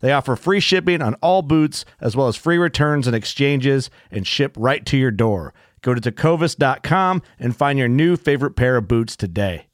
They offer free shipping on all boots, as well as free returns and exchanges, and ship right to your door. Go to tecovas.com and find your new favorite pair of boots today.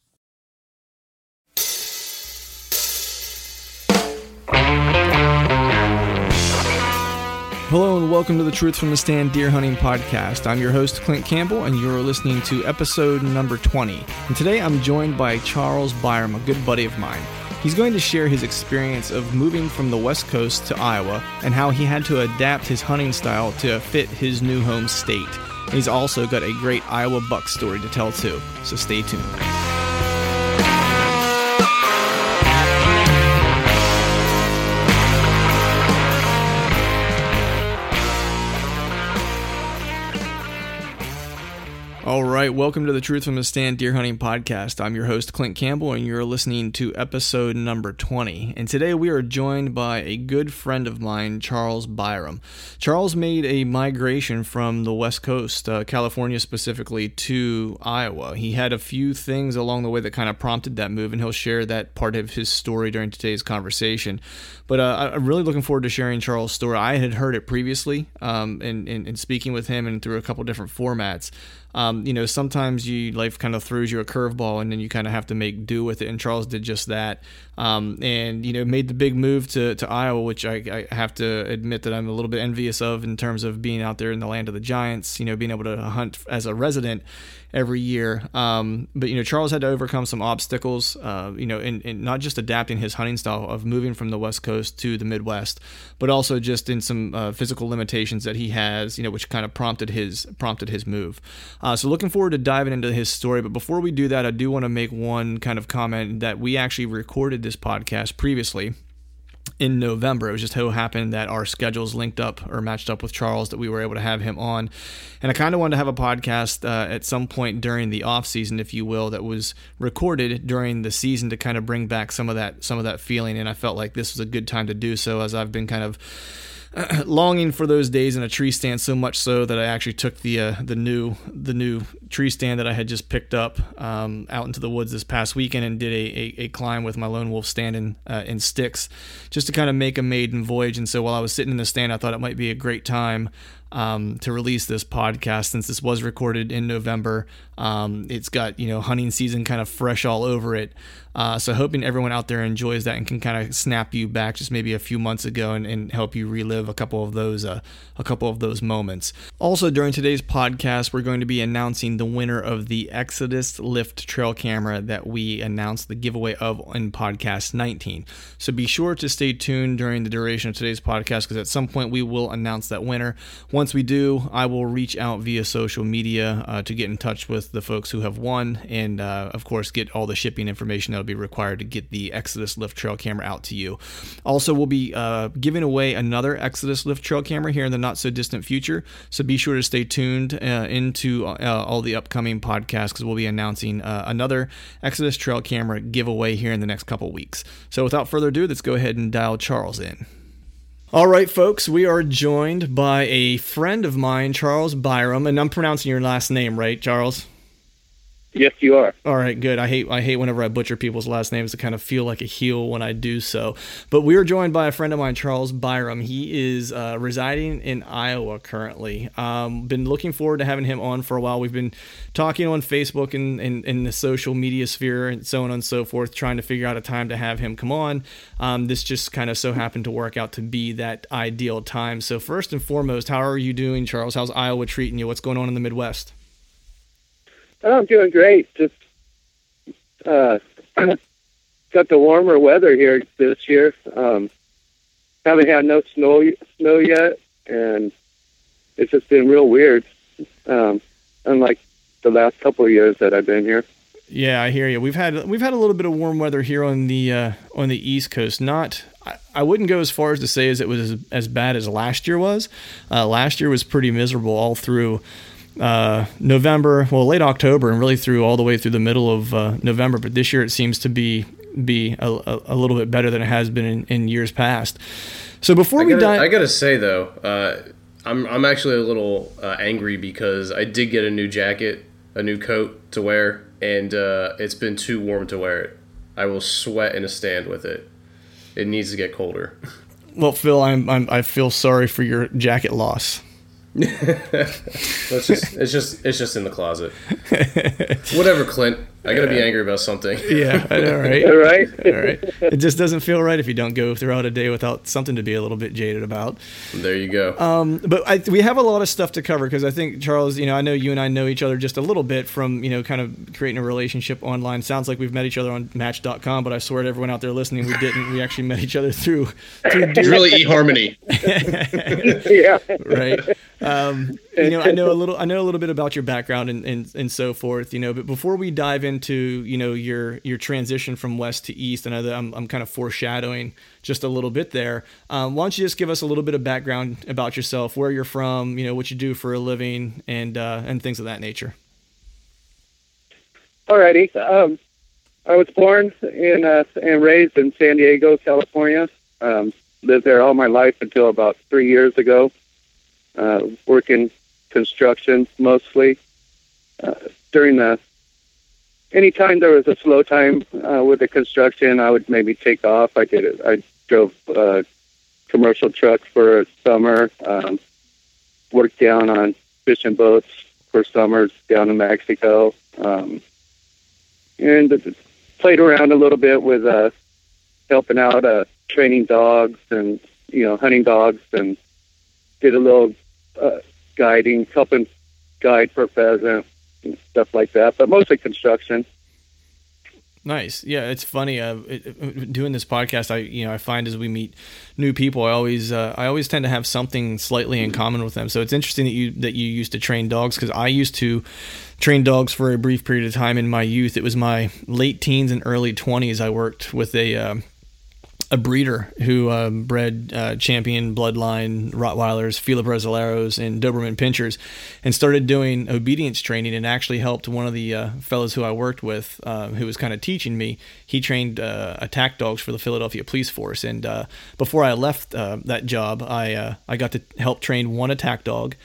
Hello and welcome to the Truth from the Stand Deer Hunting Podcast. I'm your host, Clint Campbell, and you're listening to episode number 20. And today I'm joined by Charles Byram, a good buddy of mine. He's going to share his experience of moving from the West Coast to Iowa and how he had to adapt his hunting style to fit his new home state. He's also got a great Iowa buck story to tell too, so stay tuned. All right, welcome to the Truth from the Stand Deer Hunting Podcast. I'm your host, Clint Campbell, and you're listening to episode number 20. And today we are joined by a good friend of mine, Charles Byram. Charles made a migration from the West Coast, uh, California specifically, to Iowa. He had a few things along the way that kind of prompted that move, and he'll share that part of his story during today's conversation. But uh, I'm really looking forward to sharing Charles' story. I had heard it previously um, in, in, in speaking with him and through a couple different formats um, you know, sometimes you life kind of throws you a curveball and then you kind of have to make do with it. And Charles did just that. Um, and, you know, made the big move to, to Iowa, which I, I, have to admit that I'm a little bit envious of in terms of being out there in the land of the giants, you know, being able to hunt as a resident every year. Um, but you know, Charles had to overcome some obstacles. Uh, you know, in, in, not just adapting his hunting style of moving from the West Coast to the Midwest, but also just in some uh, physical limitations that he has. You know, which kind of prompted his prompted his move. Uh, so looking forward to diving into his story. But before we do that, I do want to make one kind of comment that we actually recorded this podcast previously in November. It was just so happened that our schedules linked up or matched up with Charles that we were able to have him on. And I kind of wanted to have a podcast uh, at some point during the off season, if you will, that was recorded during the season to kind of bring back some of that some of that feeling. And I felt like this was a good time to do so, as I've been kind of longing for those days in a tree stand so much so that I actually took the uh, the new the new tree stand that I had just picked up um, out into the woods this past weekend and did a, a, a climb with my lone wolf stand in, uh, in sticks just to kind of make a maiden voyage. And so while I was sitting in the stand, I thought it might be a great time um, to release this podcast since this was recorded in November. Um, it's got you know hunting season kind of fresh all over it. Uh, so hoping everyone out there enjoys that and can kind of snap you back just maybe a few months ago and, and help you relive a couple of those uh, a couple of those moments. Also during today's podcast, we're going to be announcing the winner of the Exodus Lift trail camera that we announced the giveaway of in podcast 19. So be sure to stay tuned during the duration of today's podcast because at some point we will announce that winner. Once we do, I will reach out via social media uh, to get in touch with the folks who have won and uh, of course get all the shipping information that'll be required to get the Exodus Lift trail camera out to you. Also, we'll be uh, giving away another Exodus Lift trail camera here in the not so distant future. So be sure to stay tuned uh, into uh, all the upcoming podcasts because we'll be announcing uh, another Exodus trail camera giveaway here in the next couple weeks. So without further ado, let's go ahead and dial Charles in. All right, folks, we are joined by a friend of mine, Charles Byram, and I'm pronouncing your last name right, Charles. Yes, you are. All right, good. I hate I hate whenever I butcher people's last names. I kind of feel like a heel when I do so. But we are joined by a friend of mine, Charles Byram. He is uh, residing in Iowa currently. Um, been looking forward to having him on for a while. We've been talking on Facebook and in the social media sphere and so on and so forth, trying to figure out a time to have him come on. Um, this just kind of so happened to work out to be that ideal time. So first and foremost, how are you doing, Charles? How's Iowa treating you? What's going on in the Midwest? Oh, I'm doing great. Just uh, got the warmer weather here this year. Um, haven't had no snow snow yet, and it's just been real weird. Um, unlike the last couple of years that I've been here. Yeah, I hear you. We've had we've had a little bit of warm weather here on the uh, on the East Coast. Not, I, wouldn't go as far as to say as it was as, as bad as last year was. Uh, last year was pretty miserable all through uh, November, well, late October, and really through all the way through the middle of uh, November. But this year it seems to be be a, a, a, little bit better than it has been in, in years past. So before I we dive, I gotta say though, uh, I'm I'm actually a little uh, angry because I did get a new jacket, a new coat to wear, and uh, it's been too warm to wear it. I will sweat in a stand with it. It needs to get colder. Well, Phil, I'm, I'm I feel sorry for your jacket loss it's just it's just it's just in the closet. Whatever, Clint. I gotta be angry about something. yeah, I know, right? All right. All right. It just doesn't feel right if you don't go throughout a day without something to be a little bit jaded about. There you go. Um, but I, we have a lot of stuff to cover because I think Charles, you know, I know you and I know each other just a little bit from you know kind of creating a relationship online. Sounds like we've met each other on Match.com, but I swear to everyone out there listening, we didn't. We actually met each other through through. It's really eHarmony. yeah. Right. Um, you know, I know a little. I know a little bit about your background and, and and so forth. You know, but before we dive into you know your your transition from west to east, I know that I'm I'm kind of foreshadowing just a little bit there. Um, why don't you just give us a little bit of background about yourself, where you're from, you know, what you do for a living, and uh, and things of that nature. Alrighty. Um, I was born in uh, and raised in San Diego, California. Um, lived there all my life until about three years ago. Uh, working construction mostly. Uh, during the anytime there was a slow time uh, with the construction, I would maybe take off. I did it. I drove uh, commercial trucks for a summer. Um, worked down on fishing boats for summers down in Mexico, um, and played around a little bit with uh, helping out uh, training dogs and you know hunting dogs, and did a little uh, guiding, helping guide for pheasant and stuff like that, but mostly construction. Nice. Yeah, it's funny. Uh, it, doing this podcast, I you know I find as we meet new people, I always uh, I always tend to have something slightly in common with them. So it's interesting that you that you used to train dogs because I used to train dogs for a brief period of time in my youth. It was my late teens and early twenties. I worked with a uh, a breeder who um, bred uh, champion bloodline Rottweilers, Fila Brasileiros, and Doberman Pinschers, and started doing obedience training. And actually helped one of the uh, fellows who I worked with, uh, who was kind of teaching me. He trained uh, attack dogs for the Philadelphia Police Force. And uh, before I left that job, I I got to help train one attack dog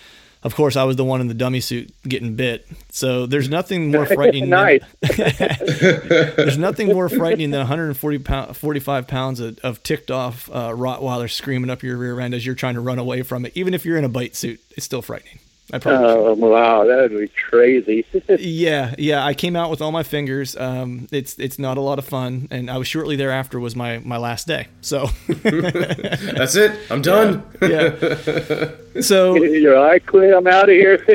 of course, I was the one in the dummy suit getting bit. So there's nothing more frightening. nice. Than, there's nothing more frightening than 140 pound, 45 pounds of, of ticked off uh, Rottweiler screaming up your rear end as you're trying to run away from it. Even if you're in a bite suit, it's still frightening. I Oh wow, that would be crazy. yeah, yeah. I came out with all my fingers. Um, it's it's not a lot of fun, and I was shortly thereafter was my my last day. So that's it. I'm done. Yeah. yeah. So you're I quit. I'm out of here.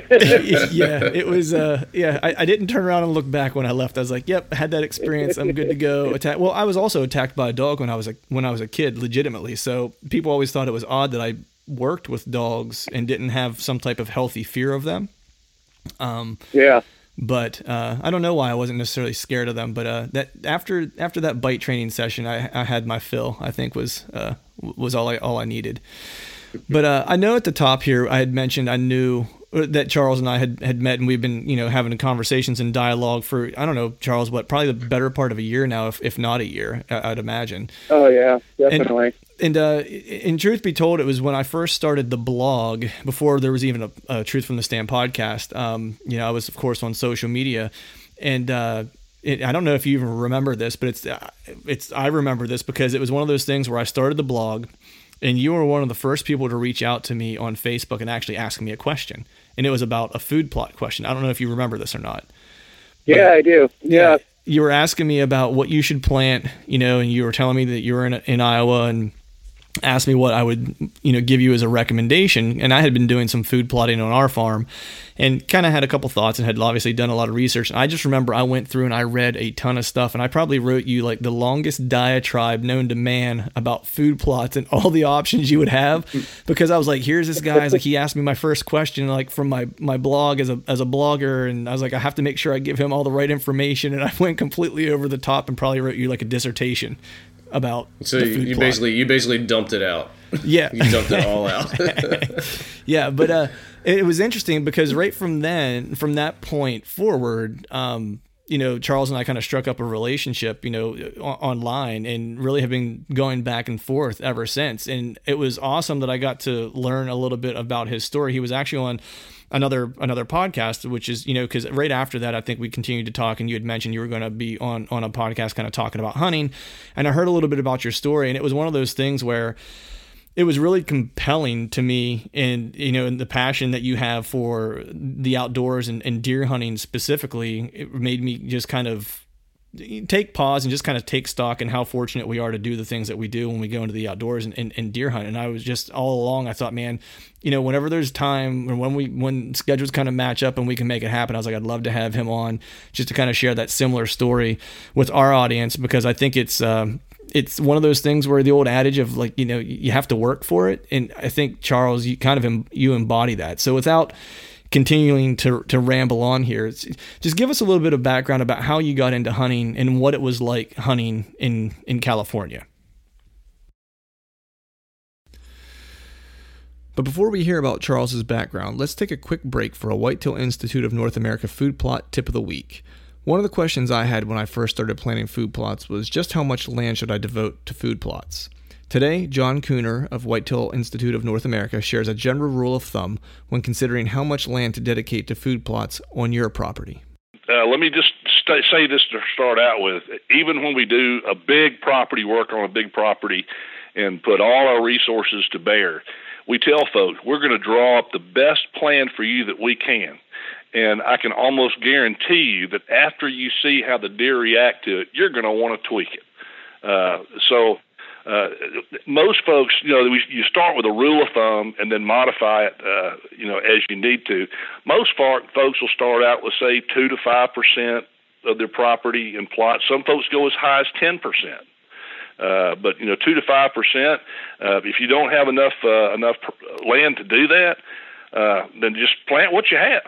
yeah, it was. Uh, yeah, I, I didn't turn around and look back when I left. I was like, "Yep, had that experience. I'm good to go." Attack. Well, I was also attacked by a dog when I was a when I was a kid, legitimately. So people always thought it was odd that I worked with dogs and didn't have some type of healthy fear of them. Um, yeah. But uh, I don't know why I wasn't necessarily scared of them. But uh, that after after that bite training session, I, I had my fill. I think was uh, was all I all I needed. But uh, I know at the top here I had mentioned I knew uh, that Charles and I had, had met and we've been you know having conversations and dialogue for I don't know Charles what probably the better part of a year now if, if not a year I'd imagine. Oh yeah, definitely. And and uh, in truth be told, it was when I first started the blog before there was even a, a Truth from the Stand podcast. Um, you know, I was of course on social media, and uh, it, I don't know if you even remember this, but it's uh, it's I remember this because it was one of those things where I started the blog, and you were one of the first people to reach out to me on Facebook and actually ask me a question, and it was about a food plot question. I don't know if you remember this or not. Yeah, I do. Yeah. You were asking me about what you should plant, you know, and you were telling me that you were in, in Iowa and asked me what I would, you know, give you as a recommendation. And I had been doing some food plotting on our farm and kind of had a couple thoughts and had obviously done a lot of research. And I just remember I went through and I read a ton of stuff and I probably wrote you like the longest diatribe known to man about food plots and all the options you would have because I was like, here's this guy. like, he asked me my first question, like from my, my blog as a, as a blogger. And I was like, I have to make sure I give him all the right information. And I went completely over the top and probably wrote you like a dissertation about so you, you basically you basically dumped it out. Yeah. You dumped it all out. Yeah but uh it was interesting because right from then from that point forward um you know charles and i kind of struck up a relationship you know online and really have been going back and forth ever since. And it was awesome that i got to learn a little bit about his story. He was actually on another another podcast, which is you know because right after that, I think we continued to talk, and you had mentioned you were going to be on on a podcast, kind of talking about hunting, and I heard a little bit about your story, and it was one of those things where it was really compelling to me and you know and the passion that you have for the outdoors and, and deer hunting specifically it made me just kind of take pause and just kind of take stock in how fortunate we are to do the things that we do when we go into the outdoors and, and, and, deer hunt. And I was just all along, I thought, man, you know, whenever there's time or when we, when schedules kind of match up and we can make it happen, I was like, I'd love to have him on just to kind of share that similar story with our audience because I think it's, um, it's one of those things where the old adage of like you know you have to work for it and i think charles you kind of you embody that so without continuing to to ramble on here. just give us a little bit of background about how you got into hunting and what it was like hunting in in California. But before we hear about Charles's background, let's take a quick break for a Whitetail Institute of North America food plot tip of the week. One of the questions I had when I first started planning food plots was just how much land should I devote to food plots? Today, John Cooner of Whitetail Institute of North America shares a general rule of thumb when considering how much land to dedicate to food plots on your property. Uh, let me just st- say this to start out with. Even when we do a big property work on a big property and put all our resources to bear, we tell folks we're going to draw up the best plan for you that we can. And I can almost guarantee you that after you see how the deer react to it, you're going to want to tweak it. Uh, so uh, most folks, you know, we, you start with a rule of thumb and then modify it, uh, you know, as you need to. Most folks will start out with say two to five percent of their property in plots. Some folks go as high as ten percent. Uh, but you know, two to five percent. Uh, if you don't have enough uh, enough land to do that, uh, then just plant what you have.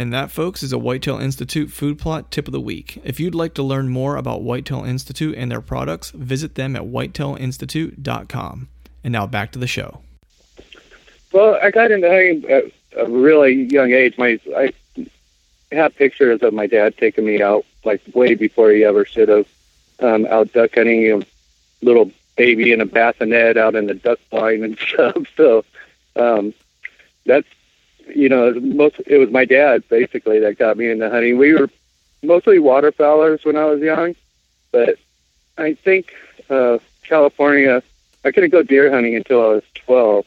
And that, folks, is a Whitetail Institute food plot tip of the week. If you'd like to learn more about Whitetail Institute and their products, visit them at whitetailinstitute.com. And now back to the show. Well, I got into hunting at a really young age. My I have pictures of my dad taking me out like way before he ever should have. Um, out duck hunting, you little baby in a bassinet out in the duck blind and stuff. So um, that's you know, most it was my dad basically that got me into hunting. We were mostly waterfowlers when I was young, but I think uh, California, I couldn't go deer hunting until I was 12.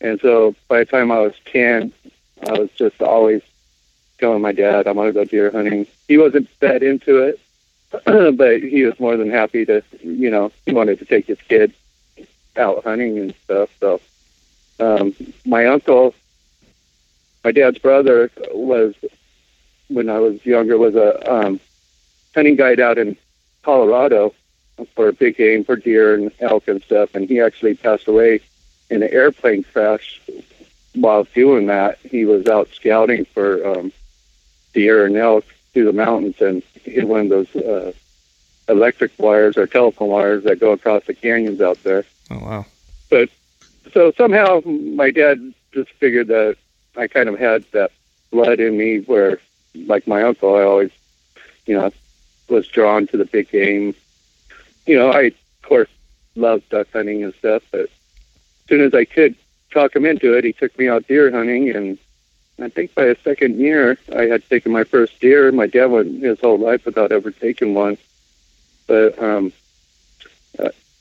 And so by the time I was 10, I was just always telling my dad, I want to go deer hunting. He wasn't that into it, but he was more than happy to, you know, he wanted to take his kid out hunting and stuff. So um, my uncle my dad's brother was when I was younger was a um, hunting guide out in Colorado for big game for deer and elk and stuff, and he actually passed away in an airplane crash. While doing that, he was out scouting for um, deer and elk through the mountains, and hit one of those uh, electric wires or telephone wires that go across the canyons out there. Oh wow! But so somehow my dad just figured that I kind of had that blood in me where, like my uncle, I always, you know, was drawn to the big game. You know, I, of course, loved duck hunting and stuff. But as soon as I could talk him into it, he took me out deer hunting, and I think by the second year, I had taken my first deer. My dad went his whole life without ever taking one, but um,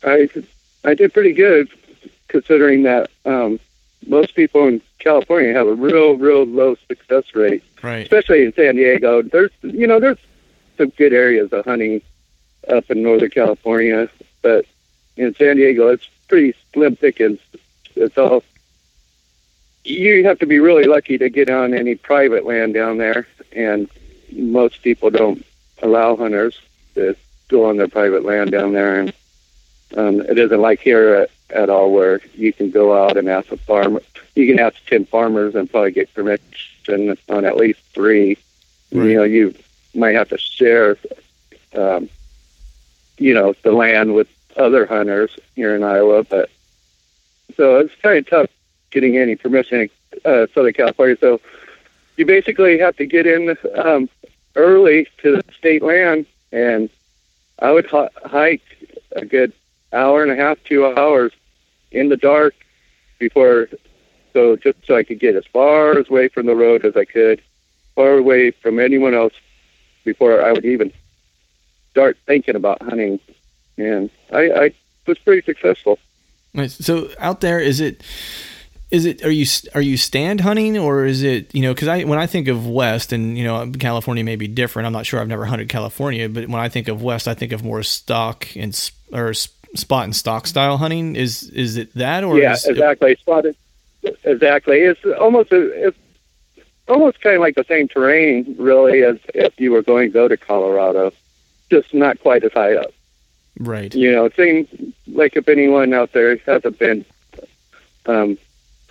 I I did pretty good considering that um, most people in California have a real, real low success rate, Right. especially in San Diego. There's, you know, there's some good areas of hunting up in Northern California, but in San Diego, it's pretty slim pickings. It's all you have to be really lucky to get on any private land down there, and most people don't allow hunters to go on their private land down there. And um, it isn't like here at, at all where you can go out and ask a farmer. You can ask ten farmers and probably get permission on at least three. Right. You know, you might have to share, um, you know, the land with other hunters here in Iowa, but so it's kind of tough getting any permission in uh, Southern California. So you basically have to get in um, early to the state land, and I would h- hike a good hour and a half, two hours in the dark before, so just so I could get as far away from the road as I could, far away from anyone else before I would even start thinking about hunting. And I, I was pretty successful. Nice. So out there, is it is it are you are you stand hunting or is it you know because I when I think of West and you know California may be different. I'm not sure. I've never hunted California, but when I think of West, I think of more stalk and or spot and stalk style hunting. Is is it that or yeah, is exactly. Spotted. Exactly. It's almost a, it's almost kind of like the same terrain, really, as if you were going to go to Colorado, just not quite as high up. right? You know, same like if anyone out there hasn't been um,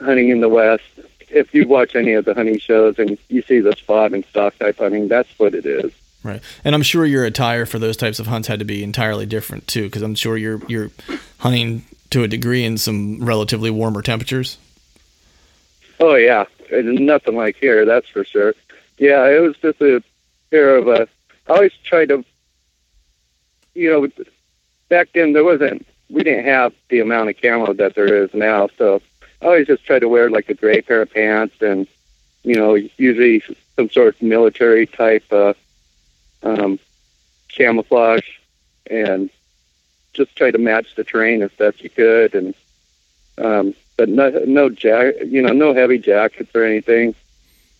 hunting in the West, if you watch any of the hunting shows and you see the spot and stalk type hunting, that's what it is. Right, and I'm sure your attire for those types of hunts had to be entirely different too, because I'm sure you're you're hunting to a degree in some relatively warmer temperatures. Oh yeah, nothing like here, that's for sure. Yeah, it was just a pair of a. I always tried to, you know, back then there wasn't. We didn't have the amount of camo that there is now, so I always just tried to wear like a gray pair of pants and, you know, usually some sort of military type uh, um, camouflage, and just try to match the terrain as best you could, and um, but no, no jack, you know, no heavy jackets or anything.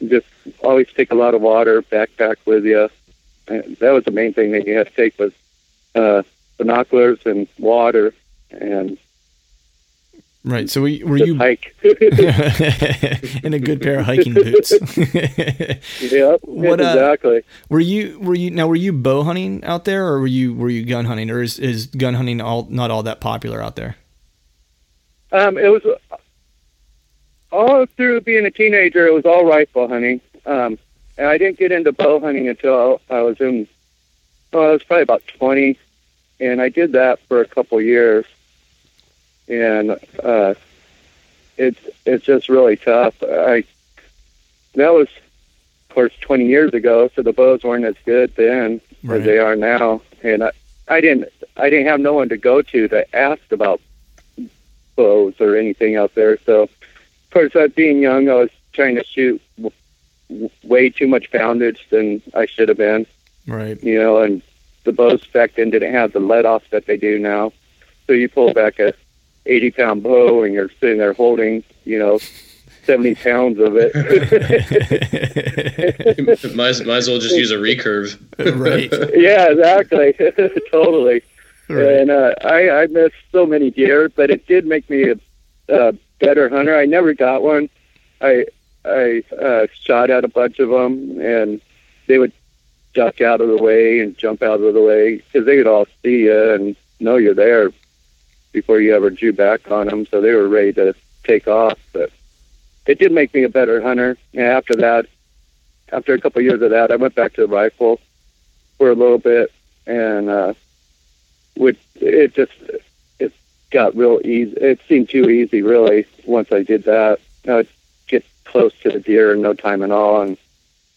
Just always take a lot of water, backpack with you. And that was the main thing that you had to take was uh, binoculars and water and Right. So were, you- were you hike. in a good pair of hiking boots? yep, What, uh, exactly. Were you were you now were you bow hunting out there or were you were you gun hunting or is, is gun hunting all not all that popular out there? Um, it was all through being a teenager. It was all rifle hunting, um, and I didn't get into bow hunting until I was in. Well, I was probably about twenty, and I did that for a couple years, and uh, it's it's just really tough. I that was, of course, twenty years ago, so the bows weren't as good then Right. as they are now, and I, I didn't I didn't have no one to go to that asked about bows or anything out there. So, of course, uh, being young, I was trying to shoot w- way too much poundage than I should have been, Right. you know, and the bows back then didn't have the let off that they do now. So you pull back a 80 pound bow and you're sitting there holding, you know, 70 pounds of it. might, might as well just use a recurve. right. yeah, exactly. totally. Right. And uh, I, I missed so many deer, but it did make me a, a better hunter. I never got one. I I uh, shot at a bunch of them, and they would duck out of the way and jump out of the way because they could all see you and know you're there before you ever drew back on them. So they were ready to take off. But it did make me a better hunter. And after that, after a couple of years of that, I went back to the rifle for a little bit, and uh, would it just it got real easy. It seemed too easy, really. Once I did that, I would get close to the deer in no time at all, and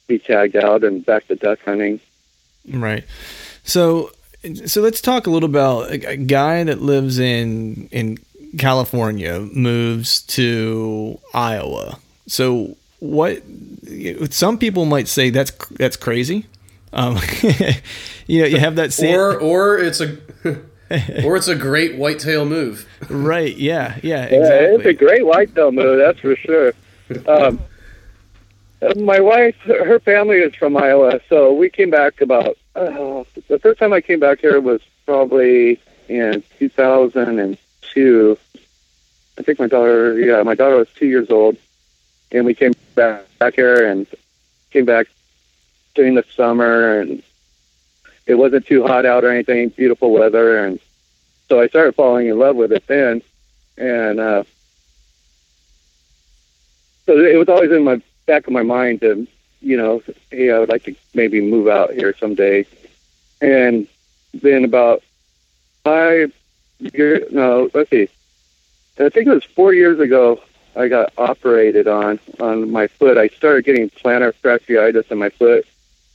be tagged out and back to duck hunting. Right. So so let's talk a little about a, a guy that lives in in California moves to Iowa. So what? Some people might say that's that's crazy. Um, you know, you have that same, or or it's a or it's a great whitetail move. right? Yeah, yeah, exactly. Yeah, it's a great whitetail move, that's for sure. Um, my wife, her family is from Iowa, so we came back about. Uh, the first time I came back here was probably in 2002. I think my daughter, yeah, my daughter was two years old, and we came back back here and came back during the summer, and it wasn't too hot out or anything, beautiful weather, and so I started falling in love with it then, and uh, so it was always in my back of my mind to, you know, hey, I would like to maybe move out here someday, and then about five years, no, let's see, I think it was four years ago. I got operated on on my foot. I started getting plantar fasciitis in my foot,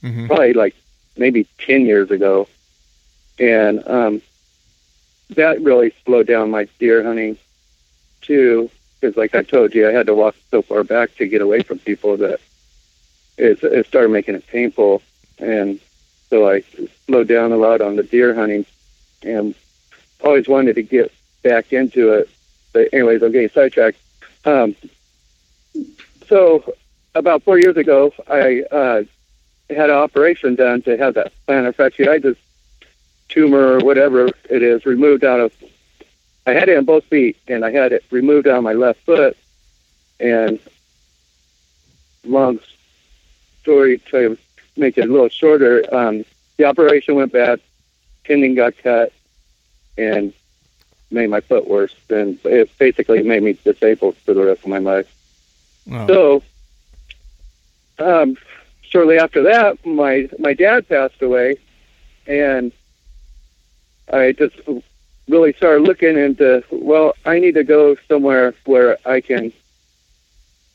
Mhm. probably like maybe ten years ago, and um, that really slowed down my deer hunting too. Because, like I told you, I had to walk so far back to get away from people that it, it started making it painful, and so I slowed down a lot on the deer hunting, and always wanted to get back into it. But anyways, I'm getting sidetracked. Um, so about four years ago, I uh, had an operation done to have that plantar fasciitis tumor or whatever it is removed out of. I had it on both feet, and I had it removed on my left foot. And long story to make it a little shorter, um, the operation went bad. Tendon got cut, and made my foot worse. And it basically made me disabled for the rest of my life. Wow. So, um, shortly after that, my my dad passed away, and I just really started looking into. Well, I need to go somewhere where I can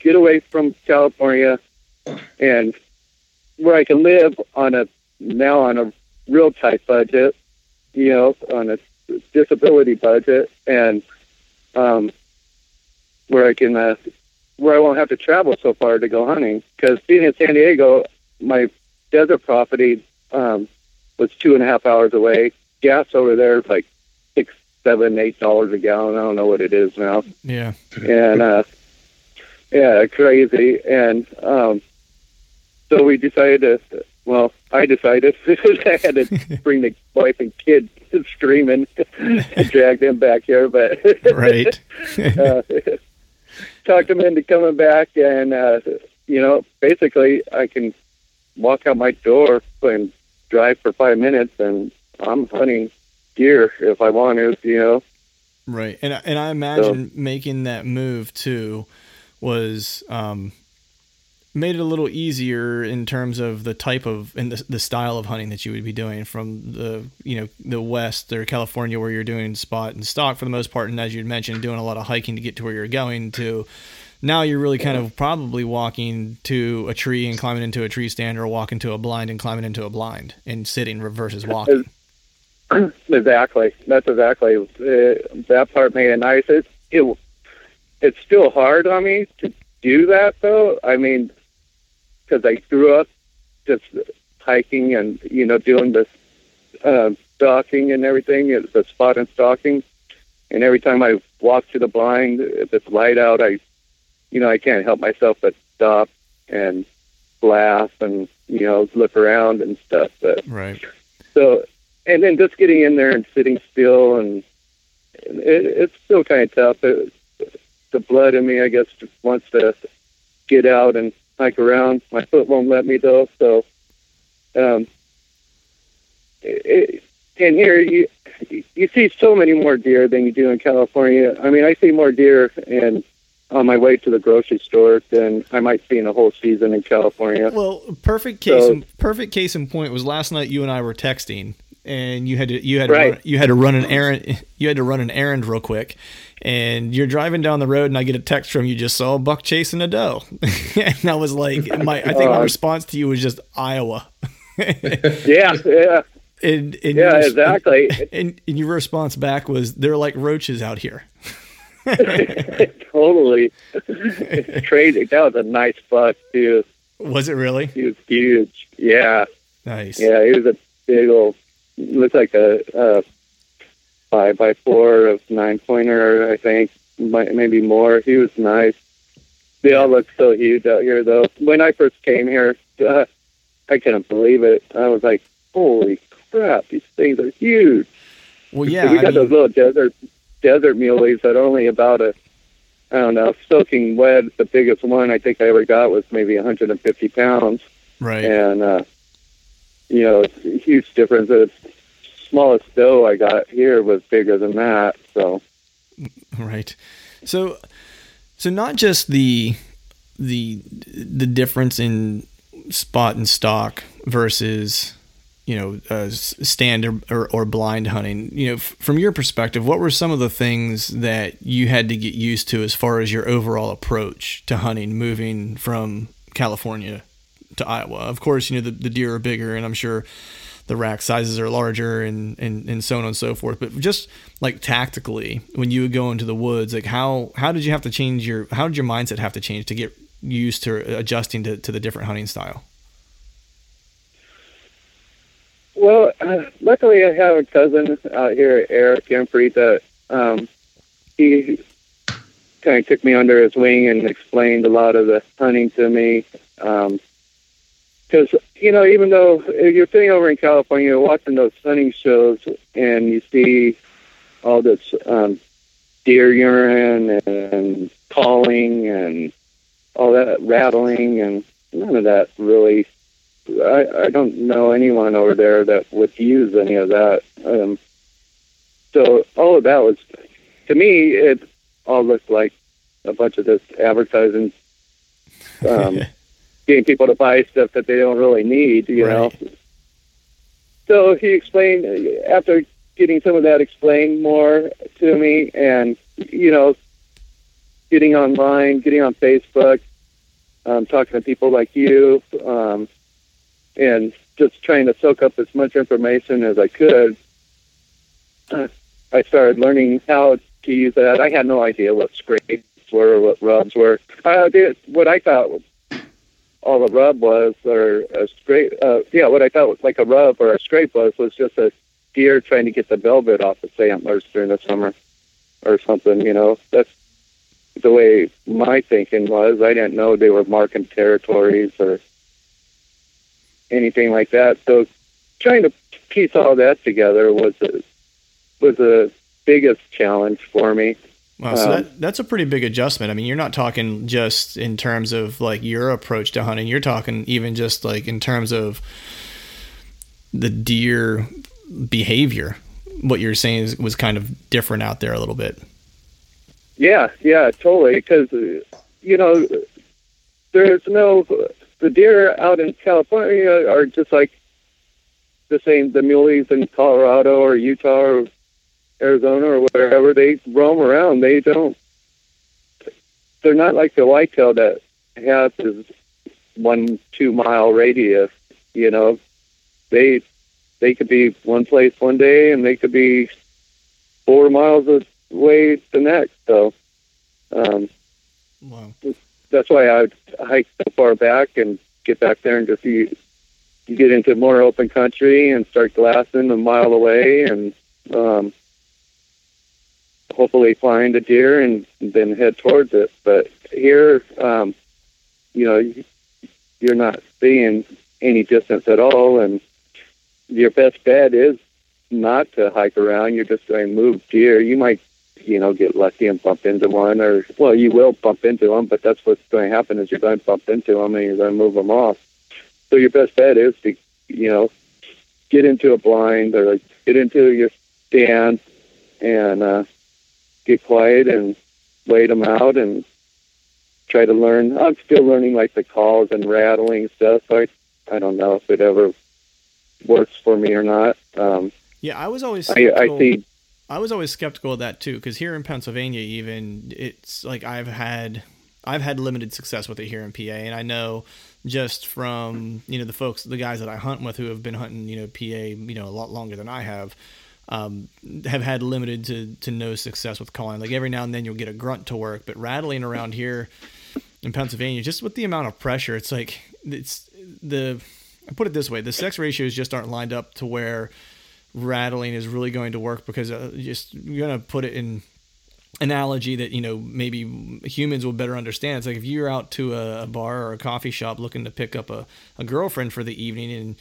get away from California, and where I can live on a now on a real tight budget, you know, on a disability budget, and um, where I can uh, where I won't have to travel so far to go hunting. Because being in San Diego, my desert property um, was two and a half hours away. Gas over there is like seven, eight dollars a gallon. I don't know what it is now. yeah. And uh, yeah, crazy. And um, so we decided to. Well, I decided I had to bring the wife and kid screaming and drag them back here, but Right. uh, talked them into coming back, and uh, you know, basically, I can walk out my door and drive for five minutes, and I'm hunting deer if I want to. You know, Right, and I- and I imagine making that move too was um, made it a little easier in terms of the type of and the, the style of hunting that you would be doing from the you know the west or California where you're doing spot and stalk for the most part, and as you'd mentioned, doing a lot of hiking to get to where you're going to. Now you're really kind of probably walking to a tree and climbing into a tree stand, or walking to a blind and climbing into a blind, and sitting versus walking. exactly. That's exactly uh, that part made it nice. It, it it's still hard on me to do that though. I mean, because I grew up just hiking and you know doing this uh, stalking and everything, uh, the spot and stalking. And every time I walk to the blind, if it's light out, I, you know, I can't help myself but stop and laugh and you know look around and stuff. But Right. so, and then just getting in there and sitting still, and it, it's still kind of tough. It, the blood in me, I guess, just wants to get out and hike around. My foot won't let me though. So, um, it, and here you you see so many more deer than you do in California. I mean, I see more deer and on my way to the grocery store than I might see in a whole season in California. Well, perfect case. So- in, perfect case in point was last night. You and I were texting, and you had to you had to run, you had to run an errand. You had to run an errand real quick, and you're driving down the road, and I get a text from you. Just saw a buck chasing a doe, and I was like, my I think my Oh. response to you was just Iowa. yeah, yeah. And, and Yeah, your- exactly. And, and your response back was, "They're like roaches out here." totally. it's crazy That was a nice buck too. Was it really He was huge. Yeah, nice? yeah. He was a big old. Looks like a, a five by four of nine pointer. I think maybe more. He was nice. They all look so huge out here, though. When I first came here, uh, I couldn't believe it. I was like, "Holy crap! These things are huge." Well, yeah. we I got those little desert desert muleys that are only about a I don't know soaking wet. The biggest one I think I ever got was maybe 150 pounds, right. and uh, you know it's a huge difference. The smallest doe I got here was bigger than that. So Right. So so not just the the the difference in spot and stalk versus you know uh, stand or, or, or blind hunting you know f- from your perspective what were some of the things that you had to get used to as far as your overall approach to hunting moving from california to iowa of course you know the, the deer are bigger and i'm sure the rack sizes are larger and, and, and so on and so forth. But just like tactically, when you would go into the woods, like how, how did you have to change your, how did your mindset have to change to get used to adjusting to, to the different hunting style? Well, uh, luckily I have a cousin out here, Eric Gimfrey, that um, he kind of took me under his wing and explained a lot of the hunting to me. Because you know, even though you're sitting over in California, you're watching those hunting shows, and you see all this um, deer urine and calling and all that rattling, and none of that really I, I don't know anyone over there that would use any of that. Um, so all of that was, to me, it all looked like a bunch of this advertising, um, getting people to buy stuff that they don't really need, you know. So he explained after getting some of that explained more to me, and you know, getting online, getting on Facebook, um, talking to people like you. Um, and just trying to soak up as much information as I could. Uh, I started learning how to use that. I had no idea what scrapes were or what rubs were. I did what I thought all a rub was, or a scrape. Uh, yeah, what I thought was like a rub or a scrape was was just a deer trying to get the velvet off its antlers during the summer, or something. You know, that's the way my thinking was. I didn't know they were marking territories or anything like that. So trying to piece all that together was a, was the biggest challenge for me. Wow, so Um, that, that's a pretty big adjustment. I mean, you're not talking just in terms of like your approach to hunting. You're talking even just like in terms of the deer behavior. What you're saying is, was kind of different out there a little bit. Yeah, yeah, totally. Because you know, there's no the deer out in California are just like the same. The muleys in Colorado or Utah or Arizona or wherever they roam around. They don't. They're not like the whitetail that has this one two mile radius. You know, they they could be one place one day and they could be four miles away the next. So um, Wow. that's why I would hike so far back and get back there and just you, you get into more open country and start glassing a mile away and um, hopefully find a deer and then head towards it. But here, um, you know, you're not seeing any distance at all, and your best bet is not to hike around. You're just going to move deer. You might, you know, get lucky and bump into one, or well, you will bump into them, but that's what's going to happen is you're going to bump into them and you're going to move them off. So your best bet is to, you know, get into a blind or like get into your stand and uh, get quiet and wait them out and try to learn. I'm still learning like the calls and rattling stuff. So I, I don't know if it ever works for me or not. Um, Yeah, I was always I, I skeptical- see. I was always skeptical of that too, because here in Pennsylvania, even it's like I've had I've had limited success with it here in PA, and I know just from you know the folks, the guys that I hunt with who have been hunting you know PA you know a lot longer than I have. Um, have had limited to, to no success with calling. Like every now and then you'll get a grunt to work, but rattling around here in Pennsylvania, just with the amount of pressure, it's like it's the. I put it this way: the sex ratios just aren't lined up to where rattling is really going to work because uh, just you're gonna put it in analogy that you know maybe humans will better understand. It's like if you're out to a, bar or a coffee shop looking to pick up a, a girlfriend for the evening and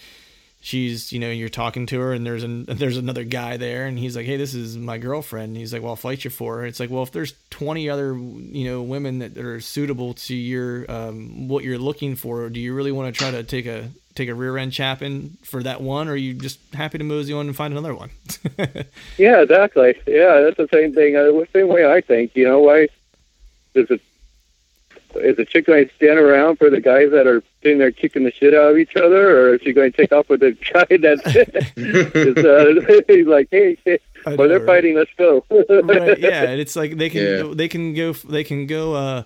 she's you know you're talking to her and there's an there's another guy there and he's like hey this is my girlfriend. And he's like well I'll fight you for her. It's like well if there's 20 other you know women that, are suitable to your um, what you're looking for do you really want to try to take a take a rear end chapping for that one or are you just happy to mosey on and find another one? Yeah exactly. Yeah that's the same thing uh, same way I think. You know why does it is the chick going to stand around for the guys that are sitting there kicking the shit out of each other, or is she going to take off with the guy that's uh, he's like, hey, hey well, they're fighting, let's go. right, yeah, and it's like they can yeah. they can go they can go uh,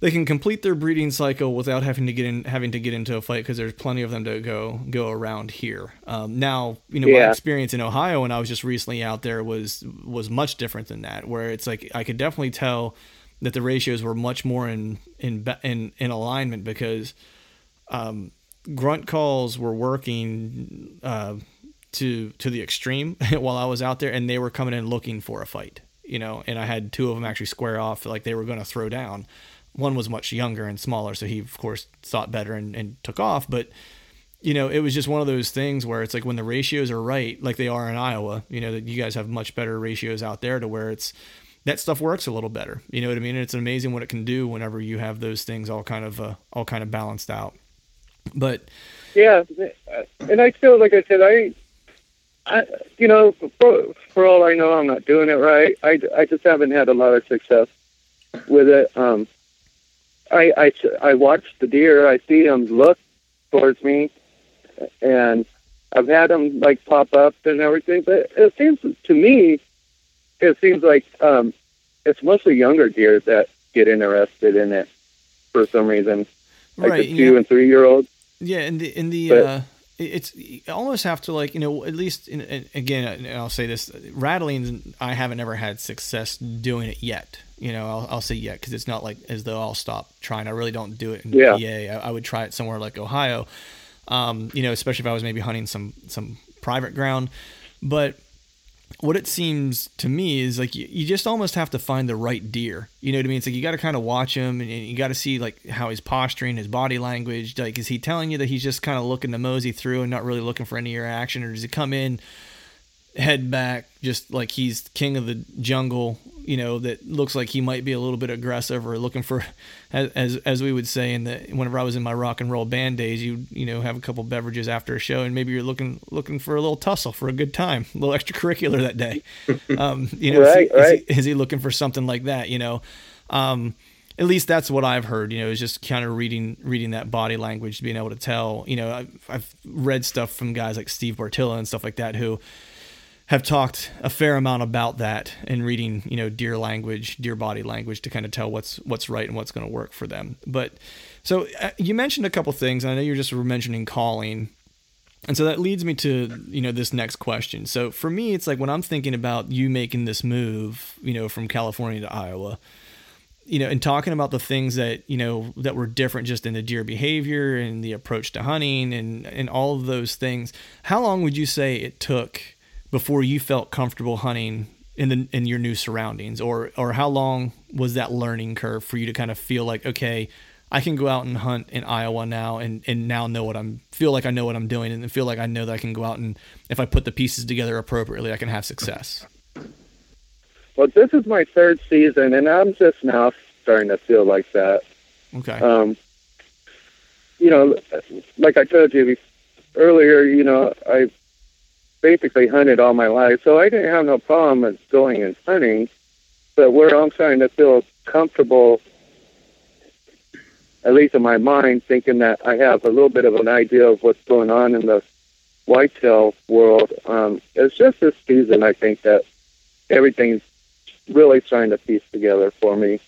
they can complete their breeding cycle without having to get in having to get into a fight because there's plenty of them to go go around here. Um, now, you know, yeah. my experience in Ohio when I was just recently out there was was much different than that, where it's like I could definitely tell that the ratios were much more in in in, in alignment because um, grunt calls were working uh, to to the extreme while I was out there, and they were coming in looking for a fight. You know, and I had two of them actually square off like they were going to throw down. One was much younger and smaller, so he of course thought better and, and took off. But you know, it was just one of those things where it's like when the ratios are right, like they are in Iowa. You know, that you guys have much better ratios out there to where it's that stuff works a little better. You know what I mean? And it's amazing what it can do whenever you have those things all kind of uh, all kind of balanced out. But yeah, and I feel like I said, I, I you know, for, for all I know, I'm not doing it right. I, I just haven't had a lot of success with it. Um, I, I, I watch the deer. I see them look towards me, and I've had them like pop up and everything. But it seems to me it seems like um, it's mostly younger deer that get interested in it for some reason, like right, the two yeah. and three year olds. Yeah, in the in the but, uh, it's you almost have to like you know at least in, in, again I'll say this rattling I haven't ever had success doing it yet. You know I'll, I'll say yet because it's not like as though I'll stop trying. I really don't do it in yeah. PA. I, I would try it somewhere like Ohio. Um, you know, especially if I was maybe hunting some some private ground. But what it seems to me is like you, you, just almost have to find the right deer. You know what I mean? It's like you got to kind of watch him and, and you got to see like how he's posturing, his body language. Like, is he telling you that he's just kind of looking to mosey through and not really looking for any action, or does he come in head back, just like he's king of the jungle, you know, that looks like he might be a little bit aggressive or looking for, as as we would say in the whenever I was in my rock and roll band days, you you know have a couple beverages after a show, and maybe you're looking looking for a little tussle for a good time, a little extracurricular that day. Um, you know, right, is, he, right. Is, he, is he looking for something like that? You know. Um, at least that's what I've heard. You know, is just kind of reading reading that body language, being able to tell. You know, I've, I've read stuff from guys like Steve Bartylla and stuff like that who have talked a fair amount about that and reading, you know, deer language, deer body language to kind of tell what's what's right and what's going to work for them. But so uh, you mentioned a couple things, and I know you're just mentioning calling. And so that leads me to, you know, this next question. So for me, it's like when I'm thinking about you making this move, you know, from California to Iowa, you know, and talking about the things that, you know, that were different just in the deer behavior and the approach to hunting and, and all of those things, how long would you say it took before you felt comfortable hunting in the in your new surroundings or or how long was that learning curve for you to kind of feel like okay I can go out and hunt in Iowa now and and now know what I'm feel like I know what I'm doing and feel like I know that I can go out and if I put the pieces together appropriately I can have success. Well, this is my third season and I'm just now starting to feel like that. Okay. Um you know, like I told you earlier, you know, I basically hunted all my life, so I didn't have no problem with going and hunting. But where I'm starting to feel comfortable, at least in my mind, thinking that I have a little bit of an idea of what's going on in the whitetail world, um, it's just this season. I think that everything's really starting to piece together for me.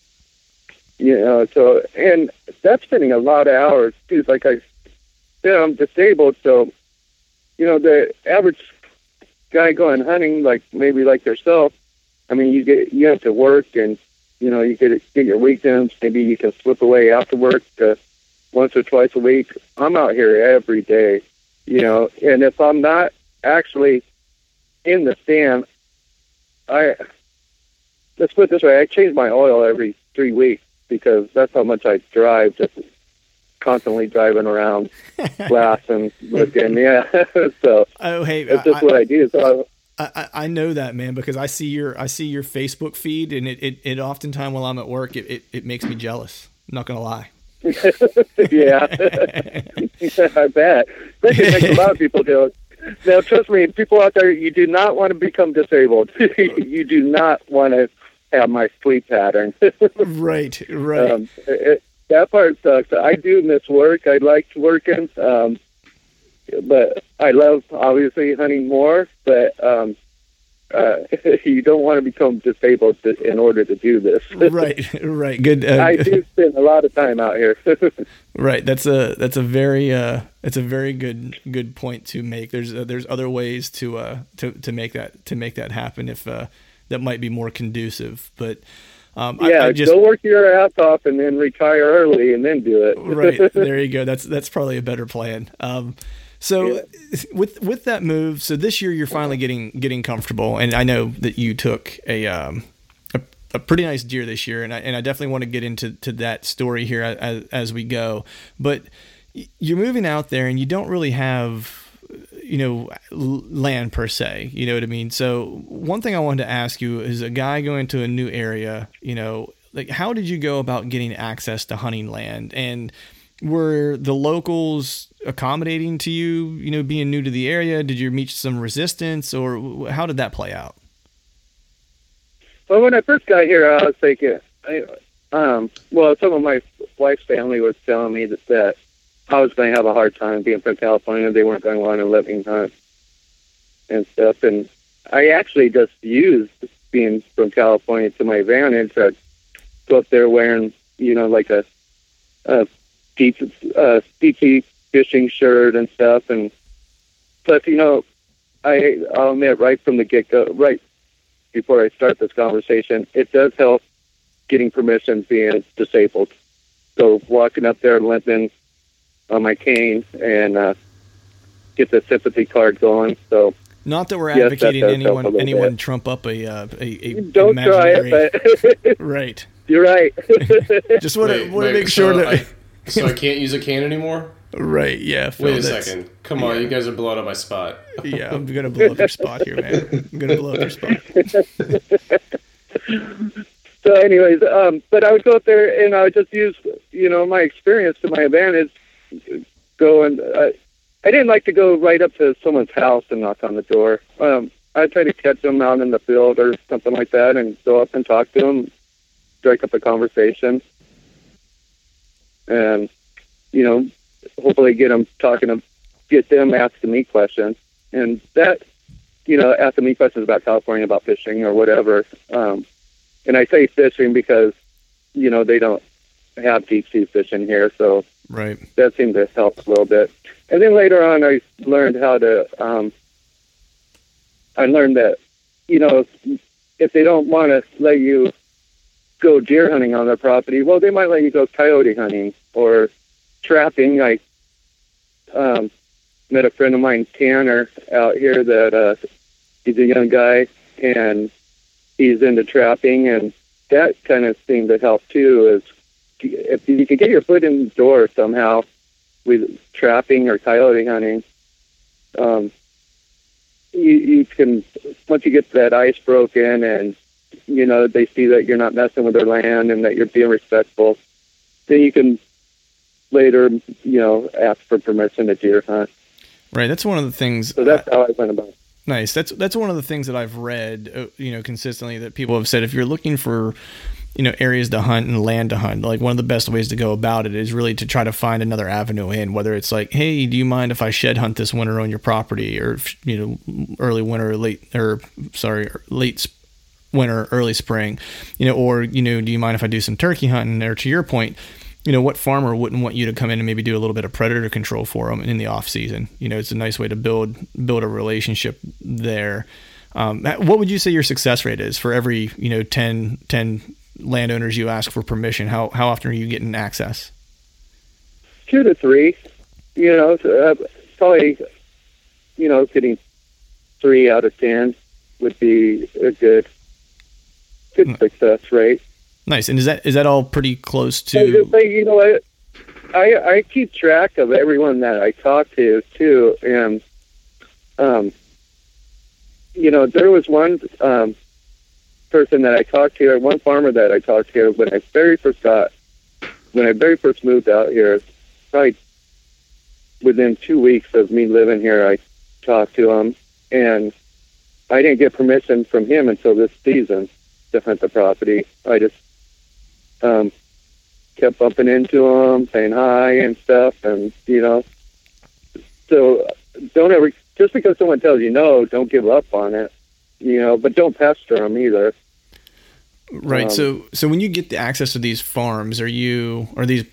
You know, so and that's spending a lot of hours too. Like I said, I'm disabled, so you know the average guy going hunting, like maybe like yourself. I mean, you get you have to work, and you know you get get your weekends. Maybe you can slip away after work to once or twice a week. I'm out here every day, you know, and if I'm not actually in the stand, I let's put it this way: I change my oil every three weeks because that's how much I drive, just constantly driving around glass and looking. Yeah, so oh hey, that's just I, what I do. So I, I know that man because I see your I see your Facebook feed and it, it, it oftentimes while I'm at work it, it, it makes me jealous. I'm not gonna lie. yeah, I bet. Especially makes a lot of people do. Now, trust me, people out there, you do not want to become disabled. you do not want to have my sleep pattern. right, right. Um, it, that part sucks. I do miss work. I liked working, um, but I love obviously hunting more. But um, uh, you don't want to become disabled to, in order to do this. right, right. Good. Uh, I do spend a lot of time out here. right. That's a that's a very uh, that's a very good good point to make. There's uh, there's other ways to uh to to make that to make that happen if uh that might be more conducive, but. Um, yeah, I, I just, go work your ass off and then retire early and then do it. right there, you go. That's that's probably a better plan. Um, so yeah. with with that move, so this year you're finally getting getting comfortable, and I know that you took a um, a, a, pretty nice deer this year, and I and I definitely want to get into to that story here as, as we go. But you're moving out there, and you don't really have you know land per se you know what i mean? So one thing i wanted to ask you is a guy going to a new area you know like how did you go about getting access to hunting land? And were the locals accommodating to you you know being new to the area? Did you meet some resistance or how did that play out? Well when i first got here i was thinking I, um well some of my wife's family was telling me that, that I was going to have a hard time being from California. They weren't going to want to let me hunt and stuff. And I actually just used being from California to my advantage. I'd go up there wearing, you know, like a, a deep, uh, fishing shirt and stuff. And plus, you know, I, I'll admit right from the get go, right before I start this conversation, it does help getting permission being disabled. So walking up there and limping, on my cane and uh, get the sympathy card going. So. Not that we're advocating yes, that anyone anyone bit. trump up a uh, a, a don't imaginary... try it, but right. You're right. Just want to want to make sure so that I, so I can't use a cane anymore. Right. Yeah. Phil, Wait a second. Come on, yeah. you guys are blowing up my spot. yeah, I'm gonna blow up your spot here, man. I'm gonna blow up your spot. so, anyways, um, but I would go up there and I would just use, you know, my experience to my advantage go and uh, I didn't like to go right up to someone's house and knock on the door. Um, I try to catch them out in the field or something like that and go up and talk to them, strike up a conversation, and you know, hopefully get them talking to get them asking me questions, and that you know, asking me questions about California, about fishing or whatever. Um, and I say fishing because you know they don't have deep sea fishing here, so Right. That seemed to help a little bit. And then later on, I learned how to. Um, I learned that, you know, if, they don't want to let you go deer hunting on their property, well, they might let you go coyote hunting or trapping. I um, met a friend of mine, Tanner, out here that uh, he's a young guy and he's into trapping, and that kind of seemed to help too. Is if you could get your foot in the door somehow with trapping or coyote hunting, um, you, you can once you get that ice broken and you know they see that you're not messing with their land and that you're being respectful, then you can later you know ask for permission to deer hunt. Right. That's one of the things. So that's how I went about. it. Nice. That's that's one of the things that I've read, uh, you know, consistently that people have said if you're looking for you know areas to hunt and land to hunt like one of the best ways to go about it is really to try to find another avenue in whether it's like hey do you mind if i shed hunt this winter on your property or you know early winter or late or sorry late winter, early spring, you know, or you know, do you mind if I do some turkey hunting? Or to your point, you know, what farmer wouldn't want you to come in and maybe do a little bit of predator control for them in the off season? You know, it's a nice way to build build a relationship there. Um, what would you say your success rate is for every you know 10, 10 landowners you ask for permission? How how often are you getting access? Two to three. You know, uh, probably. You know, getting three out of ten would be a good good mm. success rate. Nice. And is that is that all pretty close to? You know what? I I keep track of everyone that I talk to too, and um, you know, there was one um, person that I talked to, or one farmer that I talked to when I very first got, when I very first moved out here, probably within two weeks of me living here, I talked to him, and I didn't get permission from him until this season to hunt the property. I just um, kept bumping into him, saying hi and stuff, and you know, so don't ever just because someone tells you no, don't give up on it. You know, but don't pester them either. Right. Um, so, so when you get the access to these farms, are you or these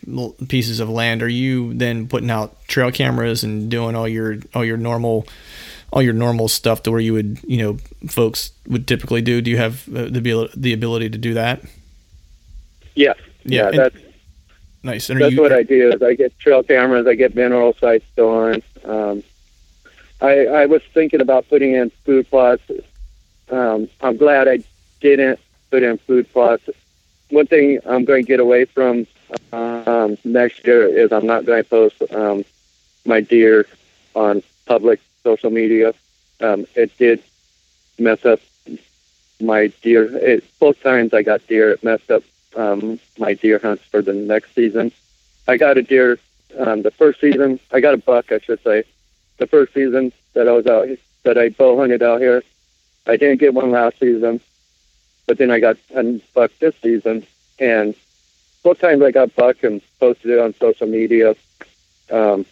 pieces of land, are you then putting out trail cameras and doing all your all your normal all your normal stuff to where you would you know folks would typically do? Do you have uh, the the ability to do that? Yeah. Yeah. yeah that's nice. And that's you, what I do. Is I get trail cameras, I get mineral sites going. Um, I, I was thinking about putting in food plots. Um, I'm glad I didn't put in food plots. One thing I'm going to get away from um, next year is I'm not going to post um, my deer on public social media. Um, it did mess up my deer. It, both times I got deer, it messed up um, my deer hunts for the next season. I got a deer um, the first season. I got a buck, I should say the first season that I was out that I bow hunted out here. I didn't get one last season, but then I got a buck this season, and both times I got buck and posted it on social media. Um,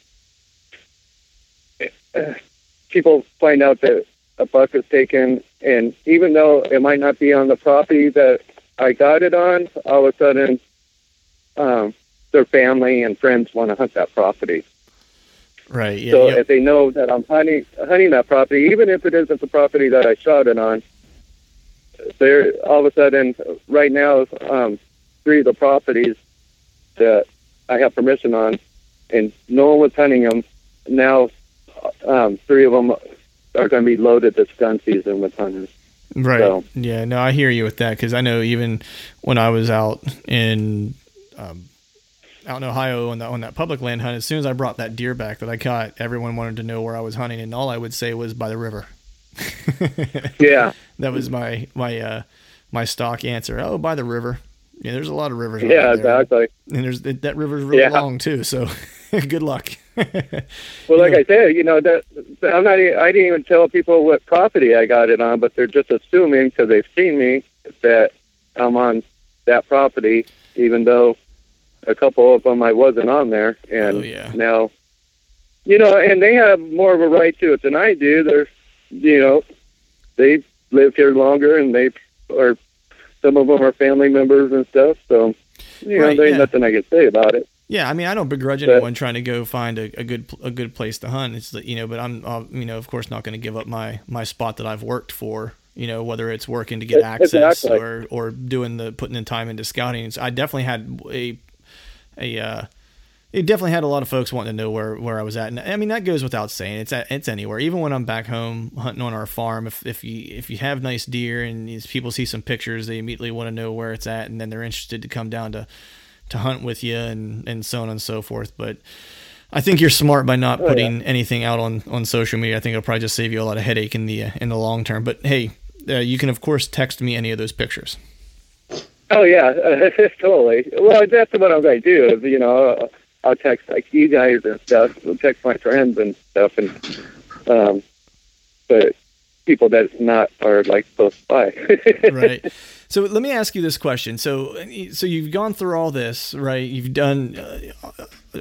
people find out that a buck is taken, and even though it might not be on the property that I got it on, all of a sudden, um, their family and friends want to hunt that property. Right. Yeah, so if they know that I'm hunting hunting that property, even if it isn't the property that I shot it on, they're all of a sudden right now um, three of the properties that I have permission on, and no one was hunting them. Now, um, three of them are going to be loaded this gun season with hunters. Right. So, yeah. No, I hear you with that because I know even when I was out in um, out in Ohio on that on that public land hunt, as soon as I brought that deer back that I caught, everyone wanted to know where I was hunting, and all I would say was by the river. yeah, that was my my uh, my stock answer. Oh, by the river. Yeah, there's a lot of rivers. Yeah, exactly. And there's that river's really yeah. long too. So, good luck. well, like I said, you know that I'm not. I didn't even tell people what property I got it on, but they're just assuming because they've seen me that I'm on that property, even though a couple of them I wasn't on there, and oh, yeah. now, you know, and they have more of a right to it than I do. They're, you know, they live here longer, and they are. Some of them are family members and stuff, so you know, there ain't yeah. nothing I can say about it. Yeah, I mean, I don't begrudge but, anyone trying to go find a, a, good a good place to hunt. It's you know, but I'm uh, you know, of course, not going to give up my my spot that I've worked for you know whether it's working to get access exactly. or or doing the putting in time into scouting so i definitely had a a uh, it definitely had a lot of folks wanting to know where, where I was at. And I mean, that goes without saying. It's at, it's anywhere. Even when I'm back home hunting on our farm, if, if you, if you have nice deer and these people see some pictures, they immediately want to know where it's at. And then they're interested to come down to, to hunt with you and, and so on and so forth. But I think you're smart by not putting oh, yeah. anything out on, on social media. I think it'll probably just save you a lot of headache in the, in the long term. But Hey, uh, you can of course text me any of those pictures. Oh yeah, totally. Well, that's what I'm going to do. Is, you know, I'll text like you guys and stuff. I'll text my friends and stuff, and um, but people that's not are like close by. right. So let me ask you this question. So, so you've gone through all this, right? You've done uh,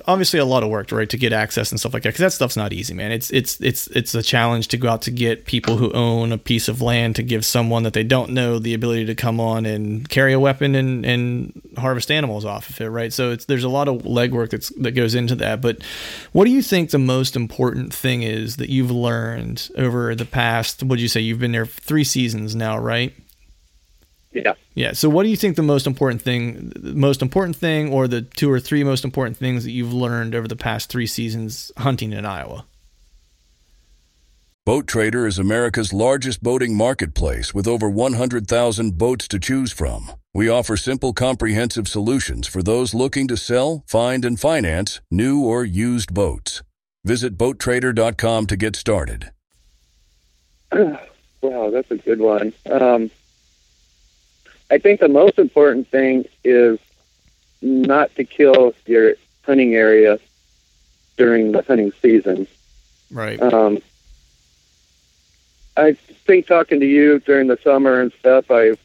obviously a lot of work, right, to get access and stuff like that. Because that stuff's not easy, man. It's it's it's it's a challenge to go out to get people who own a piece of land to give someone that they don't know the ability to come on and carry a weapon and and harvest animals off of it, right? So it's there's a lot of legwork that's that goes into that. But what do you think the most important thing is that you've learned over the past? What did you say? You've been there three seasons now, right? Yeah. Yeah. So, what do you think the most important thing, most important thing, or the two or three most important things that you've learned over the past three seasons hunting in Iowa? Boat Trader is America's largest boating marketplace with over 100,000 boats to choose from. We offer simple, comprehensive solutions for those looking to sell, find, and finance new or used boats. Visit BoatTrader.com to get started. wow, that's a good one. Um, I think the most important thing is not to kill your hunting area during the hunting season. Right. Um, I think talking to you during the summer and stuff, I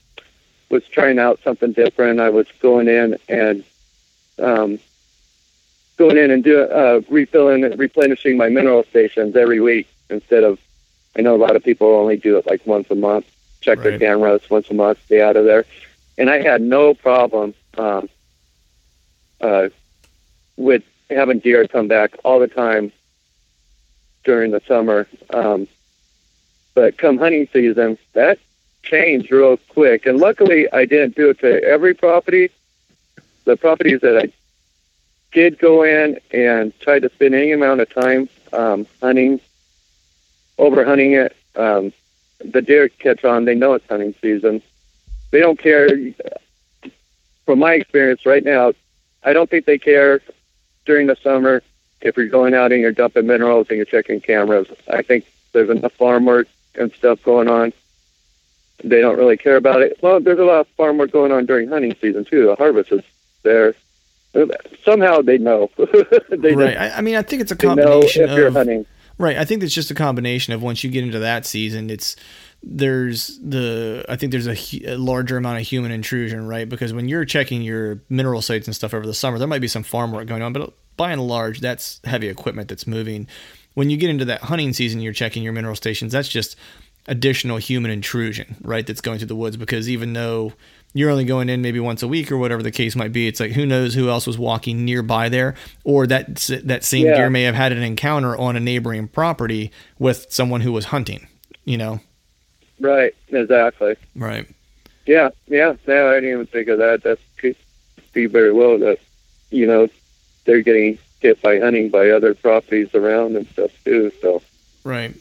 was trying out something different. I was going in and um, going in and do uh, refilling and replenishing my mineral stations every week instead of. I know a lot of people only do it like once a month. Check their cameras once a month, stay out of there, and I had no problem um, uh, with having deer come back all the time during the summer. Um, but come hunting season, that changed real quick. And luckily, I didn't do it to every property. The properties that I did go in and tried to spend any amount of time um, hunting, over hunting it, um, the deer catch on. They know it's hunting season. They don't care. From my experience right now, I don't think they care during the summer if you're going out and you're dumping minerals and you're checking cameras. I think there's enough farm work and stuff going on. They don't really care about it. Well, there's a lot of farm work going on during hunting season too. The harvest is there. Somehow they know. they right. just- I, I mean, I think it's a know combination of hunting. Right. I think it's just a combination of once you get into that season, it's there's the I think there's a, a larger amount of human intrusion, right? Because when you're checking your mineral sites and stuff over the summer, there might be some farm work going on, but by and large, that's heavy equipment that's moving. When you get into that hunting season, you're checking your mineral stations. That's just additional human intrusion, right? That's going through the woods because even though you're only going in maybe once a week or whatever the case might be, it's like who knows who else was walking nearby there, or that that same Yeah. deer may have had an encounter on a neighboring property with someone who was hunting. You know, Right. Exactly. right? Yeah. Yeah. No, I didn't even think of that. That could be very well that you know they're getting hit by hunting by other properties around and stuff too. So, Right.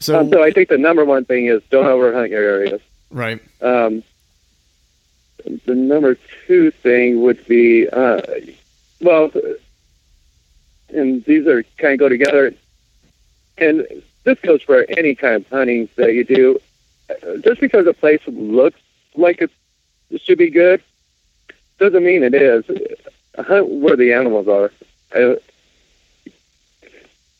So, um, so I think the number one thing is don't overhunt your areas. right. Um, the number two thing would be, uh, well, and these are kind of go together. And this goes for any kind of hunting that you do. Uh, Just because a place looks like it should be good doesn't mean it is. Hunt where the animals are.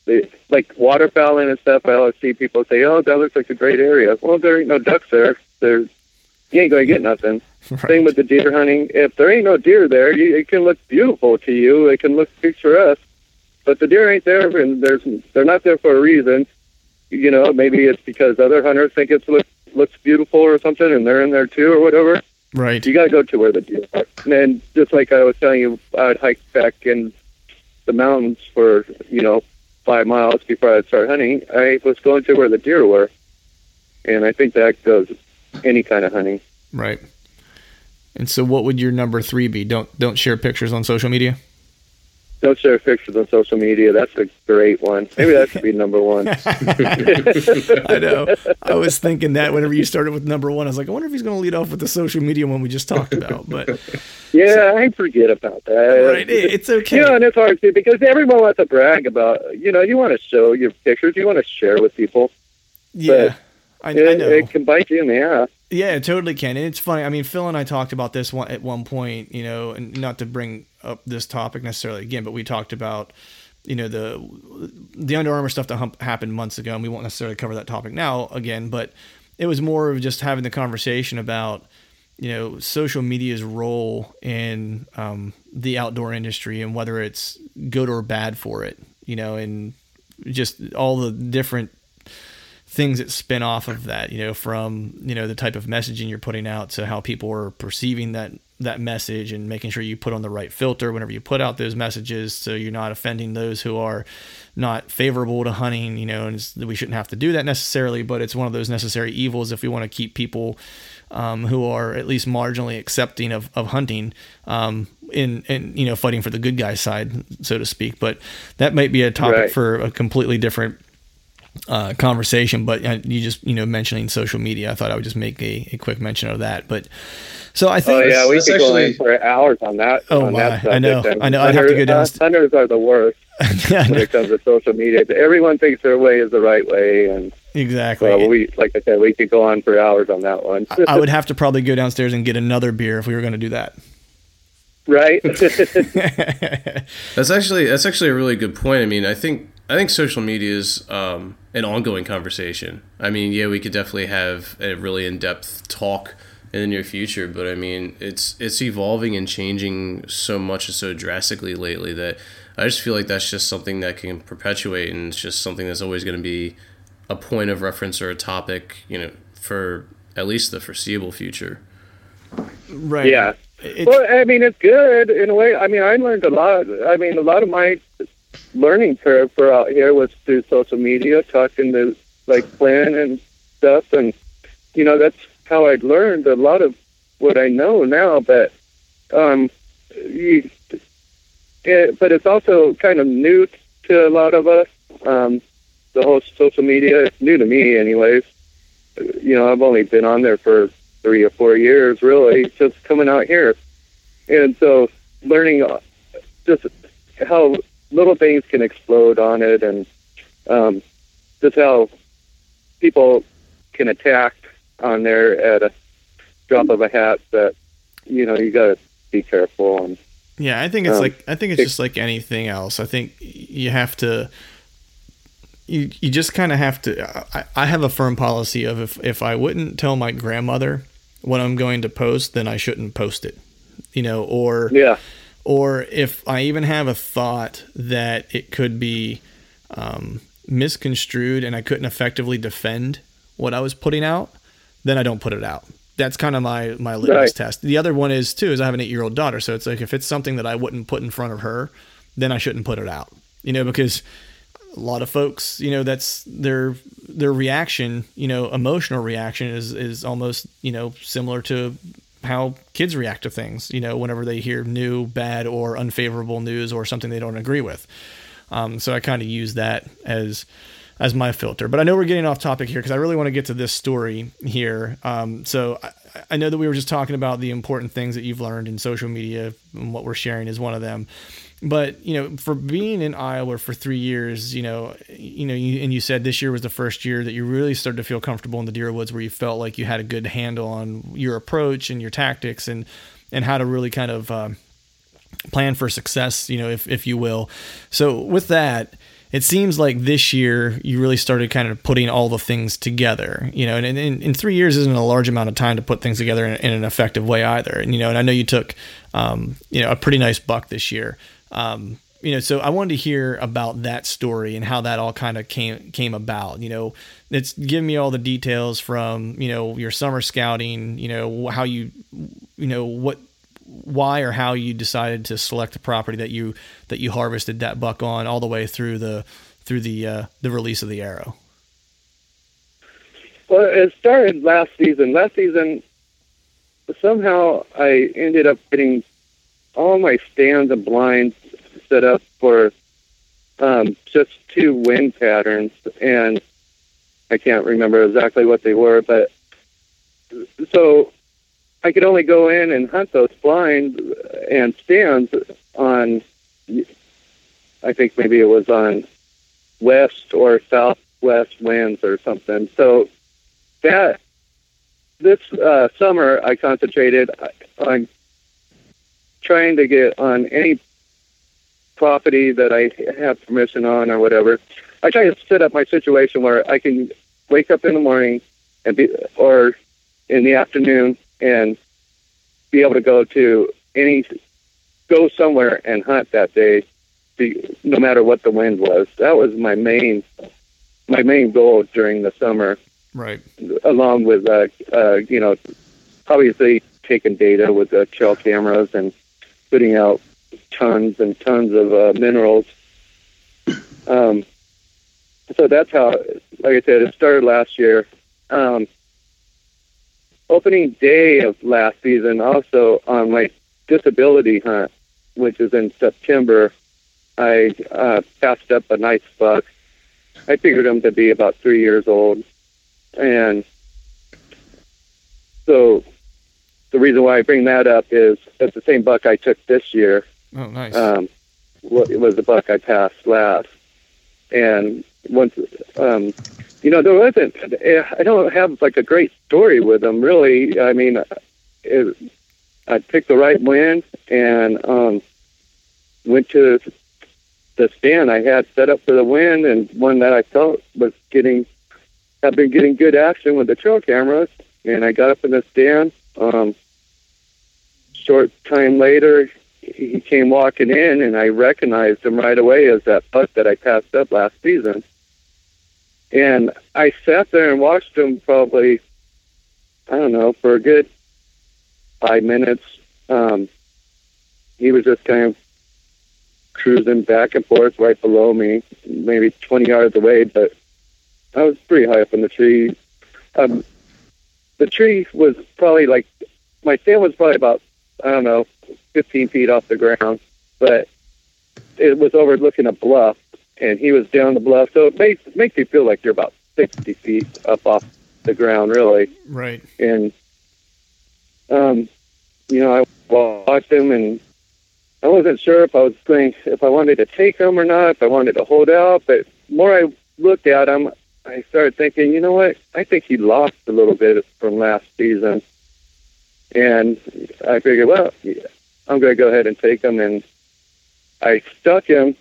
They, like waterfowling and stuff, I always see people say, "Oh, that looks like a great area." Well, there ain't no ducks there. There, you ain't gonna get nothing. Same with the deer hunting. If there ain't no deer there, you, it can look beautiful to you. It can look picturesque, but the deer ain't there, and there's they're not there for a reason. You know, maybe it's because other hunters think it look, looks beautiful or something, and they're in there too or whatever. Right. You got to go to where the deer are. And then, just like I was telling you, I'd hike back in the mountains for you know five miles before I'd start hunting. I was going to where the deer were, and I think that goes any kind of hunting. Right. And so, what would your number three be? Don't don't share pictures on social media. Don't share pictures on social media. That's a great one. Maybe that should be number one. I know. I was thinking that whenever you started with number one, I was like, I wonder if he's going to lead off with the social media one we just talked about. But Yeah, I forget about that. right, it's okay. You know, and it's hard too because everyone wants to brag about. You know, you want to show your pictures. You want to share with people. yeah, I, I It, know. it can bite you in the ass. Yeah, it totally can. And it's funny. I mean, Phil and I talked about this one at one point, you know, and not to bring up this topic necessarily again, but we talked about, you know, the the Under Armour stuff that happened months ago, and we won't necessarily cover that topic now again, but it was more of just having the conversation about, you know social media's role in um, the outdoor industry and whether it's good or bad for it. You know, and just all the different things that spin off of that, you know, from, you know, the type of messaging you're putting out to how people are perceiving that that message and making sure you put on the right filter whenever you put out those messages so you're not offending those who are not favorable to hunting, you know, and we shouldn't have to do that necessarily, but it's one of those necessary evils if we want to keep people um, who are at least marginally accepting of, of hunting um, in, in, you know, fighting for the good guy side, so to speak. But that might be a topic right. for a completely different uh, conversation, but uh, you just you know mentioning social media, I thought I would just make a, a quick mention of that. But so I think oh yeah, we could actually... go in for hours on that. Oh on my, that I know, I know. I have to go down. Uh, hunters are the worst yeah, when it comes to social media. Everyone thinks their way is the right way, and exactly. So we, like I said, we could go on for hours on that one. I would have to probably go downstairs and get another beer if we were going to do that. Right. that's actually that's actually a really good point. I mean, I think I think social media is um, an ongoing conversation. I mean, yeah, we could definitely have a really in depth talk in the near future, but I mean, it's it's evolving and changing so much and so drastically lately that I just feel like that's just something that can perpetuate, and it's just something that's always going to be a point of reference or a topic, you know, for at least the foreseeable future. Right. Yeah. It's, well, I mean, it's good in a way. I mean, I learned a lot. I mean, a lot of my learning curve for out here was through social media, talking to like Flynn and stuff, and you know that's how I learned a lot of what I know now. But um, you, it, but it's also kind of new to a lot of us. Um, the whole social media, it's new to me, anyways. You know, I've only been on there for three or four years, really, just coming out here, and so learning just how little things can explode on it, and um, just how people can attack on there at a drop of a hat. That you know you got to be careful. And yeah, I think it's um, like I think it's just like anything else. I think you have to. You, you just kind of have to. I, I have a firm policy of if, if I wouldn't tell my grandmother what I'm going to post, then I shouldn't post it. You know, or yeah, or if I even have a thought that it could be um, misconstrued and I couldn't effectively defend what I was putting out, then I don't put it out. That's kind of my my litmus right. test. The other one is too is I have an eight year old daughter, so it's like if it's something that I wouldn't put in front of her, then I shouldn't put it out. You know, because a lot of folks, you know, that's their their reaction, you know, emotional reaction is is almost you know similar to how kids react to things, you know, whenever they hear new, bad, or unfavorable news or something they don't agree with. Um, so I kind of use that as as my filter. But I know we're getting off topic here because I really want to get to this story here. Um, so I, I, know that we were just talking about the important things that you've learned in social media, and what we're sharing is one of them but you know for being in iowa for three years you know you know you, and you said this year was the first year that you really started to feel comfortable in the deer woods where you felt like you had a good handle on your approach and your tactics and and how to really kind of uh, plan for success you know if, if you will so with that it seems like this year you really started kind of putting all the things together, you know, and in, in three years isn't a large amount of time to put things together in, in an effective way either. And, you know, and I know you took, um, you know, a pretty nice buck this year. Um, you know, so I wanted to hear about that story and how that all kind of came came about. You know, it's give me all the details from you know your summer scouting. You know how you, you know what, why or how you decided to select the property that you that you harvested that buck on, all the way through the through the uh, the release of the arrow. Well, it started last season. Last season, somehow I ended up getting all my stands and blinds set up for um, just two wind patterns, and I can't remember exactly what they were, but so I could only go in and hunt those blinds and stands on. I think maybe it was on west or southwest winds or something. So that this uh, summer I concentrated on trying to get on any property that I have permission on or whatever. I try to set up my situation where I can wake up in the morning and be, or in the afternoon and be able to go to any, go somewhere and hunt that day, be, no matter what the wind was. That was my main, my main goal during the summer, Right. along with, uh, uh, you know, obviously taking data with the trail cameras and putting out tons and tons of uh, minerals. Um, so that's how, like I said, it started last year. Um, opening day of last season, also on my disability hunt, which is in September, I uh, passed up a nice buck. I figured him to be about three years old, and so the reason why I bring that up is that's the same buck I took this year. Oh, nice. Um, it was the buck I passed last, and once, um, you know, there wasn't. I don't have like a great story with them really. I mean, it, I picked the right wind and um, went to the stand I had set up for the wind, and one that I felt was getting, had been getting good action with the trail cameras, and I got up in the stand. Um, short time later, he came walking in, and I recognized him right away as that buck that I passed up last season. And I sat there and watched him probably, I don't know, for a good five minutes. Um, he was just kind of cruising back and forth right below me, maybe 20 yards away, but I was pretty high up in the tree. Um, the tree was probably like, my stand was probably about, I don't know, 15 feet off the ground, but it was overlooking a bluff, and he was down the bluff. So it makes makes you feel like you're about 60 feet up off the ground, really. right. And um, you know, I watched him, and I wasn't sure if I was going, if I wanted to take him or not, if I wanted to hold out. But more I looked at him, I started thinking, you know what? I think he lost a little bit from last season. And I figured, well, I'm going to go ahead and take him. And I stuck him,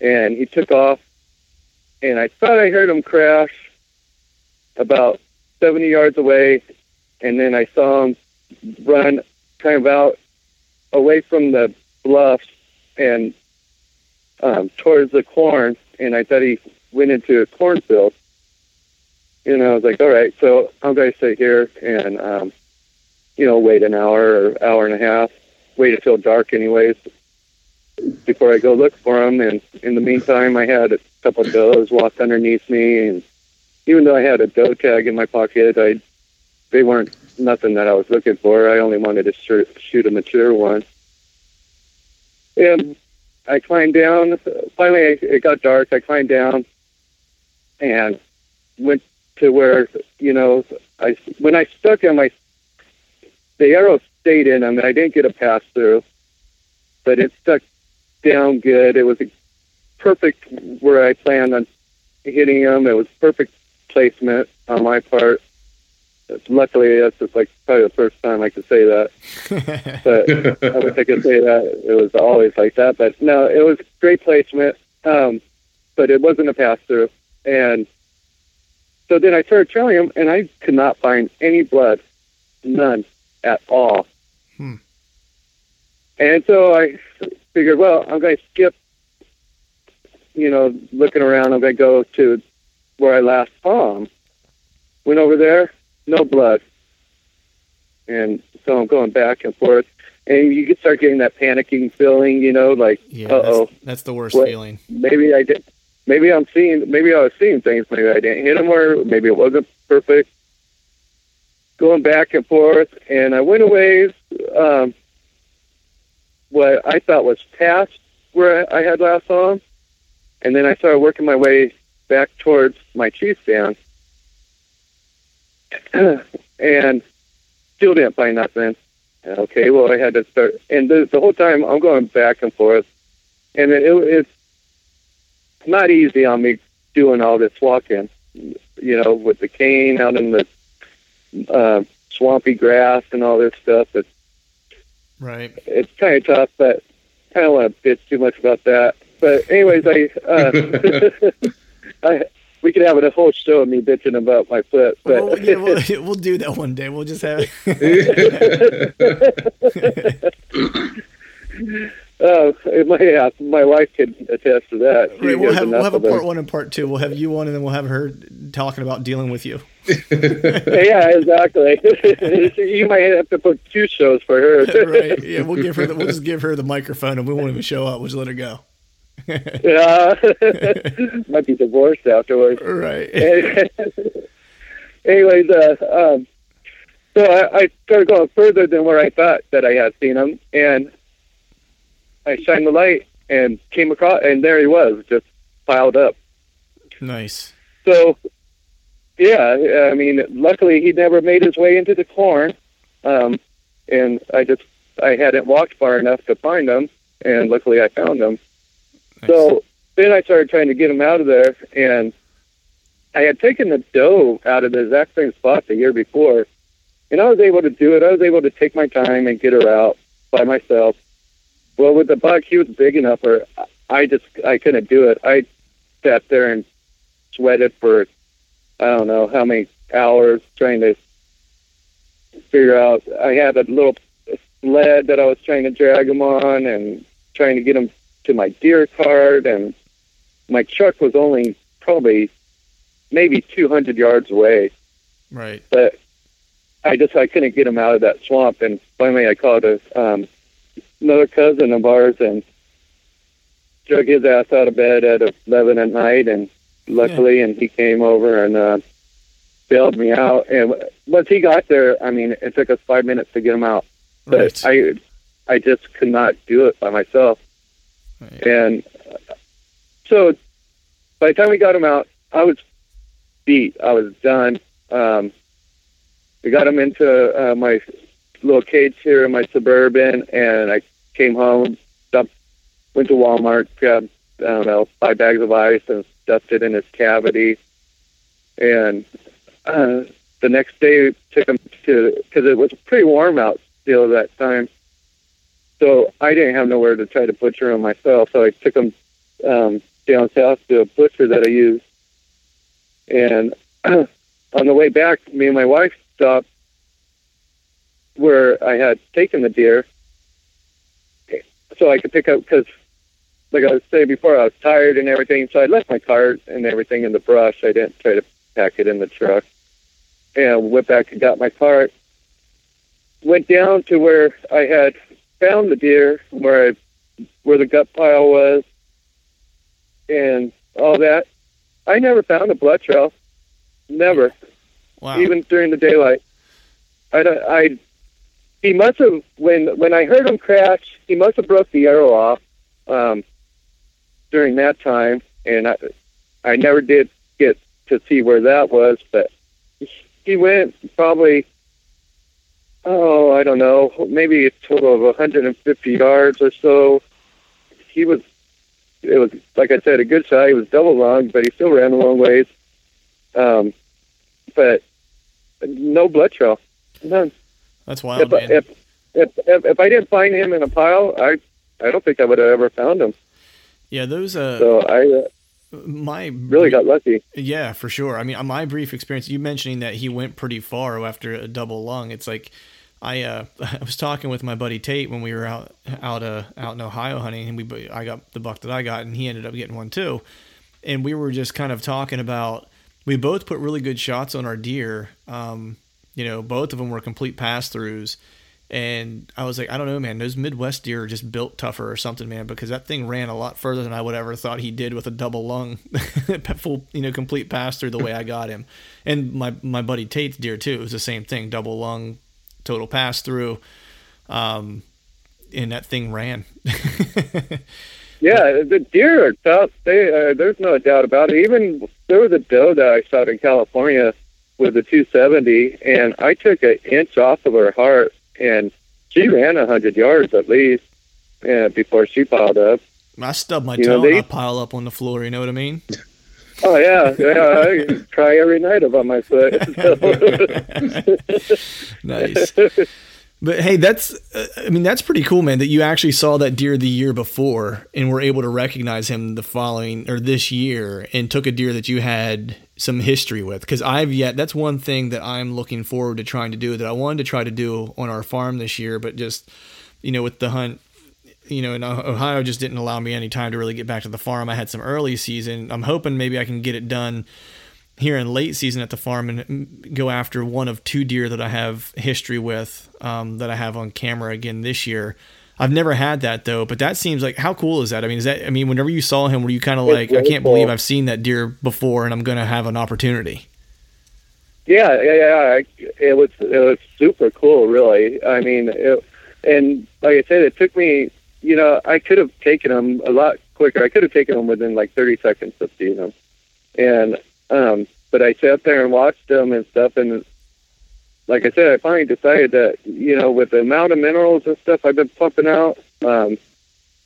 and he took off. And I thought I heard him crash about 70 yards away. And then I saw him run kind of out away from the bluffs and um, towards the corn. And I thought he went into a cornfield. And I was like, all right, so I'm going to sit here and, um, you know, wait an hour or hour and a half, wait until dark, anyways, before I go look for him. And in the meantime, I had a couple of does walk underneath me. And even though I had a doe tag in my pocket, I they weren't nothing that I was looking for. I only wanted to shoot, shoot a mature one. And I climbed down. Finally, it got dark. I climbed down and went to where you know I when I stuck him, I the arrow stayed in and I didn't get a pass through, but it stuck down good. It was perfect where I planned on hitting him. It was perfect placement on my part. Luckily, that's just like probably the first time I could say that. but I wish I could say that it was always like that. But no, it was great placement. Um, but it wasn't a pass through. And so then I started trailing him, and I could not find any blood, none at all. Hmm. And so I figured, well, I'm going to skip, you know, looking around. I'm going to go to where I last saw him. Went over there, no blood. And so I'm going back and forth. And you could start getting that panicking feeling, you know, like, Yeah, uh oh, that's, that's the worst What? feeling. maybe I did. Maybe I'm seeing. Maybe I was seeing things. Maybe I didn't hit him, or maybe it wasn't perfect. Going back and forth, and I went away. Um, what I thought was past where I had last him, and then I started working my way back towards my tree stand, and still didn't find nothing. Okay, well I had to start, and the, the whole time I'm going back and forth, and it, it's not easy on me doing all this walking, you know, with the cane out in the uh, swampy grass and all this stuff. It's Right. it's kind of tough, but I don't want to bitch too much about that. But anyways, I uh, I we could have a whole show of me bitching about my foot. But Well, yeah, we'll, we'll do that one day. We'll just have. Uh, my yeah, my wife could attest to that. She Right, we'll have we'll have a them. part one and part two. We'll have you on, and then we'll have her talking about dealing with you. yeah, exactly. you might have to put two shows for her. right? Yeah, we'll give her. The, we'll just give her the microphone, and we won't even show up. We'll just let her go. yeah, might be divorced afterwards. Right. Anyways, uh, um, so I, I started going further than where I thought that I had seen him, and I shined the light and came across, and there he was, just piled up. Nice. So, yeah, I mean, luckily he never made his way into the corn, um, and I just I hadn't walked far enough to find him, and luckily I found him. nice. So then I started trying to get him out of there, and I had taken the doe out of the exact same spot the year before, and I was able to do it. I was able to take my time and get her out by myself. Well, with the buck, he was big enough, or I just I couldn't do it. I sat there and sweated for I don't know how many hours trying to figure out. I had a little sled that I was trying to drag him on, and trying to get him to my deer cart, and my truck was only probably maybe 200 yards away, right. but I just I couldn't get him out of that swamp. And finally, I called a um, another cousin of ours and drug his ass out of bed at 11 at night, and luckily, and he came over and uh, bailed me out. And once he got there, I mean, it took us five minutes to get him out, but Right. I I just could not do it by myself. Right. And uh, so by the time we got him out, I was beat. I was done. Um, we got him into uh, my little cage here in my suburban, and I came home, stuffed, went to Walmart, grabbed I don't know five bags of ice and stuffed it in his cavity, and uh, the next day took him to because it was pretty warm out still at that time. So I didn't have nowhere to try to butcher him myself, so I took him um, down south to a butcher that I use. And on the way back, me and my wife stopped where I had taken the deer, so I could pick up because, like I was saying before, I was tired and everything. So I left my cart and everything in the brush. I didn't try to pack it in the truck, and went back and got my cart. Went down to where I had found the deer, where I, where the gut pile was, and all that. I never found a blood trail. Never, Wow. even during the daylight. I, don't- I, he must have when when I heard him crash. He must have broke the arrow off um, during that time, and I, I never did get to see where that was. But he went probably, oh, I don't know, maybe a total of 150 yards or so. He was, it was like I said, a good shot. He was double lung, but he still ran a long ways. Um, but no blood trail, none. That's wild, if, man. if, if if if I didn't find him in a pile, I I don't think I would have ever found him. yeah, those. Uh, So I uh, my really got lucky. Yeah, for sure. I mean, on my brief experience, you mentioning that he went pretty far after a double lung. It's like I uh, I was talking with my buddy Tate when we were out out uh, out in Ohio hunting, and we I got the buck that I got, and he ended up getting one too. And we were just kind of talking about we both put really good shots on our deer. Um, you know, both of them were complete pass throughs. And I was like, I don't know, man. Those Midwest deer are just built tougher or something, man, because that thing ran a lot further than I would ever thought he did with a double lung, full, you know, complete pass through the way I got him. And my my buddy Tate's deer too. It was the same thing, double lung, total pass through. Um, and that thing ran. Yeah, the deer are tough. They uh, there's no doubt about it. Even there was a doe that I shot in California with a 270, and I took an inch off of her heart, and she ran a hundred yards at least, uh, before she piled up. I stub my You toe know, and I pile up on the floor. You know what I mean? Oh yeah, yeah. I cry every night about my foot. nice. But hey, that's uh, I mean that's pretty cool, man. That you actually saw that deer the year before and were able to recognize him the following or this year and took a deer that you had some history with. Because I've yet that's one thing that I'm looking forward to trying to do that I wanted to try to do on our farm this year, but just you know with the hunt. You know, in Ohio just didn't allow me any time to really get back to the farm. I had some early season. I'm hoping maybe I can get it done here in late season at the farm and go after one of two deer that I have history with um, that I have on camera again this year. I've never had that though, but that seems like how cool is that? I mean, is that I mean, whenever you saw him, were you kind of like, I can't believe I've seen that deer before, and I'm going to have an opportunity? Yeah, yeah, yeah. It was it was super cool, really. I mean, it, and like I said, it took me. You know, I could have taken him a lot quicker. I could have taken him within like 30 seconds of seeing him, and um, but I sat there and watched them and stuff, and like I said, I finally decided that you know, with the amount of minerals and stuff I've been pumping out, um,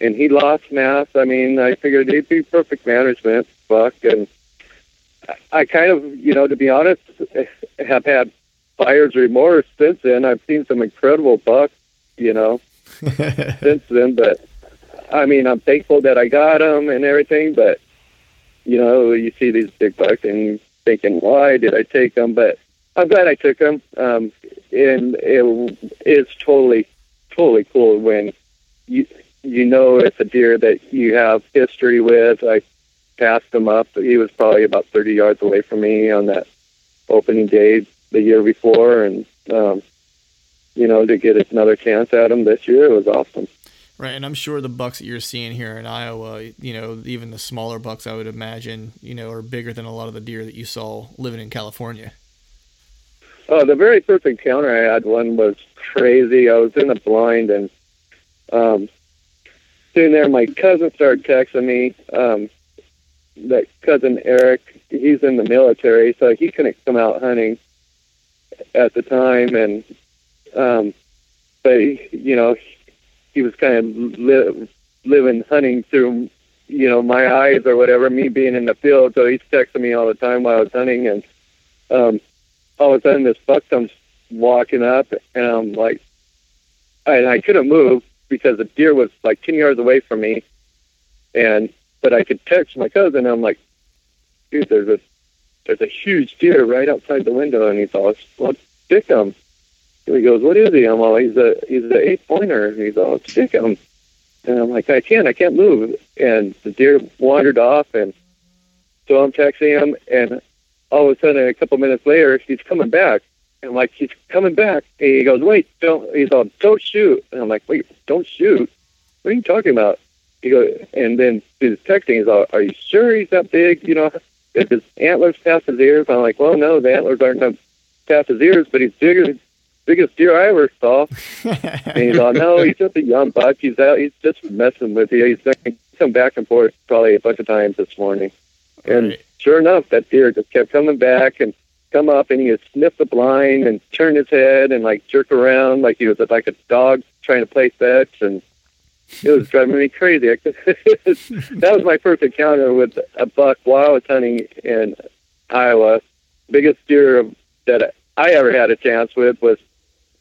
and he lost mass. I mean, I figured he'd be perfect management, Buck, and I kind of, you know, to be honest, have had buyer's remorse since then. I've seen some incredible bucks, you know, since then, but I mean, I'm thankful that I got them and everything, but you know, you see these big bucks and thinking, why did I take them? But I'm glad I took them. Um, and it, it is totally, totally cool when you you know it's a deer that you have history with. I passed him up. He was probably about 30 yards away from me on that opening day the year before, and um, you know to get another chance at him this year was awesome. Right, and I'm sure the bucks that you're seeing here in Iowa, you know, even the smaller bucks, I would imagine, you know, are bigger than a lot of the deer that you saw living in California. Oh, the very first encounter I had one was crazy. I was in a blind, and um, soon there, my cousin started texting me. Um, that cousin Eric, he's in the military, so he couldn't come out hunting at the time, and um, but you know he was kind of li- living hunting through you know my eyes or whatever me being in the field so he's texting me all the time while i was hunting and um all of a sudden this buck comes walking up and i'm like and i couldn't move because the deer was like ten yards away from me and but i could text my cousin and i'm like dude there's a there's a huge deer right outside the window and he's all well stick him he goes, "What is he?" I'm all, "He's a he's an eight pointer." And he's all, "Stick him." And I'm like, "I can't, I can't move." And the deer wandered off, and so I'm texting him, and all of a sudden, a couple minutes later, he's coming back. And I'm like, "He's coming back." And he goes, "Wait, don't." He's all, "Don't shoot." And I'm like, "Wait, don't shoot? What are you talking about?" He goes, and then he's texting. He's all, "Are you sure he's that big? You know, if his antlers past his ears?" I'm like, "Well, no, the antlers aren't past his ears, but he's bigger biggest deer I ever saw. and he's like, no, he's just a young buck. He's out. He's just messing with you. He's come back and forth probably a bunch of times this morning. And right. sure enough, that deer just kept coming back and come up and he would sniff the blind and turn his head and like jerk around like he was like a dog trying to play fetch and it was driving me crazy. that was my first encounter with a buck while I was hunting in Iowa. Biggest deer that I ever had a chance with was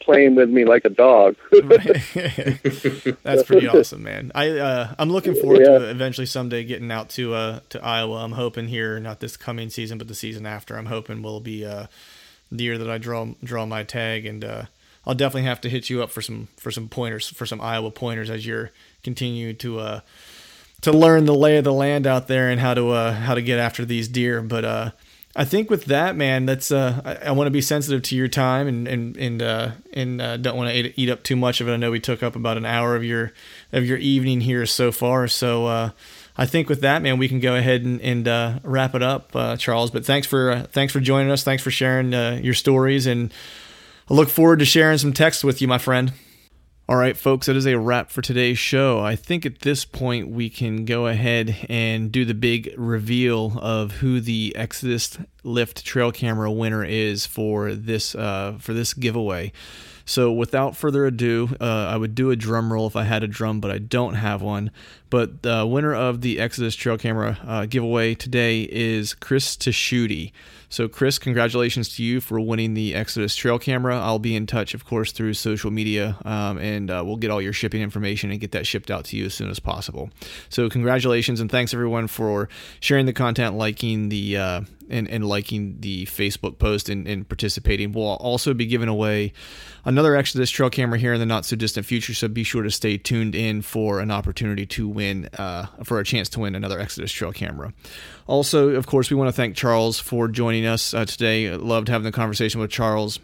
playing with me like a dog. That's pretty awesome, man. I uh, I'm looking forward yeah. to eventually someday getting out to uh to Iowa. I'm hoping here, not this coming season, but the season after. I'm hoping will be uh the year that I draw draw my tag, and uh, I'll definitely have to hit you up for some for some pointers for some Iowa pointers as you're continue to uh to learn the lay of the land out there and how to uh how to get after these deer, but uh I think with that, man, that's uh, I, I want to be sensitive to your time and and and uh, and uh, don't want to eat, up too much of it. I know we took up about an hour of your of your evening here so far, so uh, I think with that, man, we can go ahead and, and uh, wrap it up, uh, Charles. But thanks for thanks for joining us. Thanks for sharing your stories, and I look forward to sharing some text with you, my friend. All right, folks, that is a wrap for today's show. I think at this point we can go ahead and do the big reveal of who the Exodus Lift trail camera winner is for this uh, for this giveaway. So, without further ado, uh, I would do a drum roll if I had a drum, but I don't have one. But the winner of the Exodus trail camera uh, giveaway today is Chris Tashuti. So, Chris, congratulations to you for winning the Exodus trail camera. I'll be in touch, of course, through social media, um, and uh, we'll get all your shipping information and get that shipped out to you as soon as possible. So, congratulations, and thanks everyone for sharing the content, liking the uh, and, and liking the Facebook post and, and participating. We'll also be giving away another Exodus trail camera here in the not so distant future. So be sure to stay tuned in for an opportunity to win, uh, for a chance to win another Exodus trail camera. Also, of course, we want to thank Charles for joining us uh, today. Loved having the conversation with Charles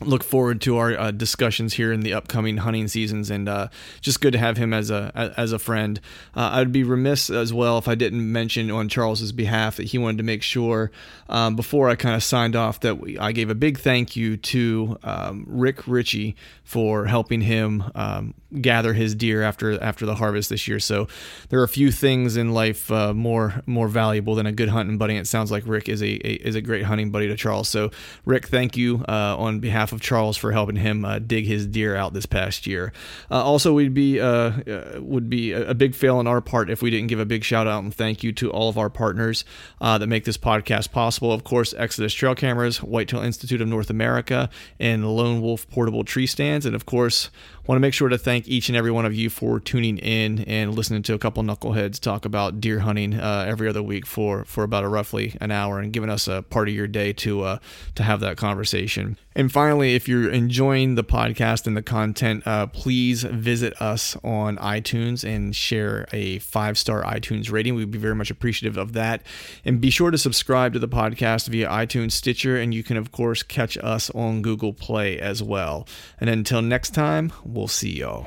look forward to our uh, discussions here in the upcoming hunting seasons and uh, just good to have him as a as a friend. Uh, i'd be remiss as well if i didn't mention on charles's behalf that he wanted to make sure um, before i kind of signed off that we, i gave a big thank you to um, rick ritchie for helping him um, gather his deer after after the harvest this year. So there are a few things in life uh, more more valuable than a good hunting buddy it sounds like rick is a, a, is a great hunting buddy to charles. So rick thank you uh, on behalf behalf of Charles for helping him uh, dig his deer out this past year. Uh, also, we'd be uh, uh, would be a, big fail on our part if we didn't give a big shout out and thank you to all of our partners uh, that make this podcast possible. Of course, Exodus Trail Cameras, Whitetail Institute of North America, and Lone Wolf Portable Tree Stands, and of course want to make sure to thank each and every one of you for tuning in and listening to a couple knuckleheads talk about deer hunting uh, every other week for for about a roughly an hour and giving us a part of your day to uh, to have that conversation. And finally, if you're enjoying the podcast and the content, uh, please visit us on iTunes and share a five star iTunes rating. We'd be very much appreciative of that. And be sure to subscribe to the podcast via iTunes, Stitcher, and you can, of course, catch us on Google Play as well. And until next time, we'll see y'all.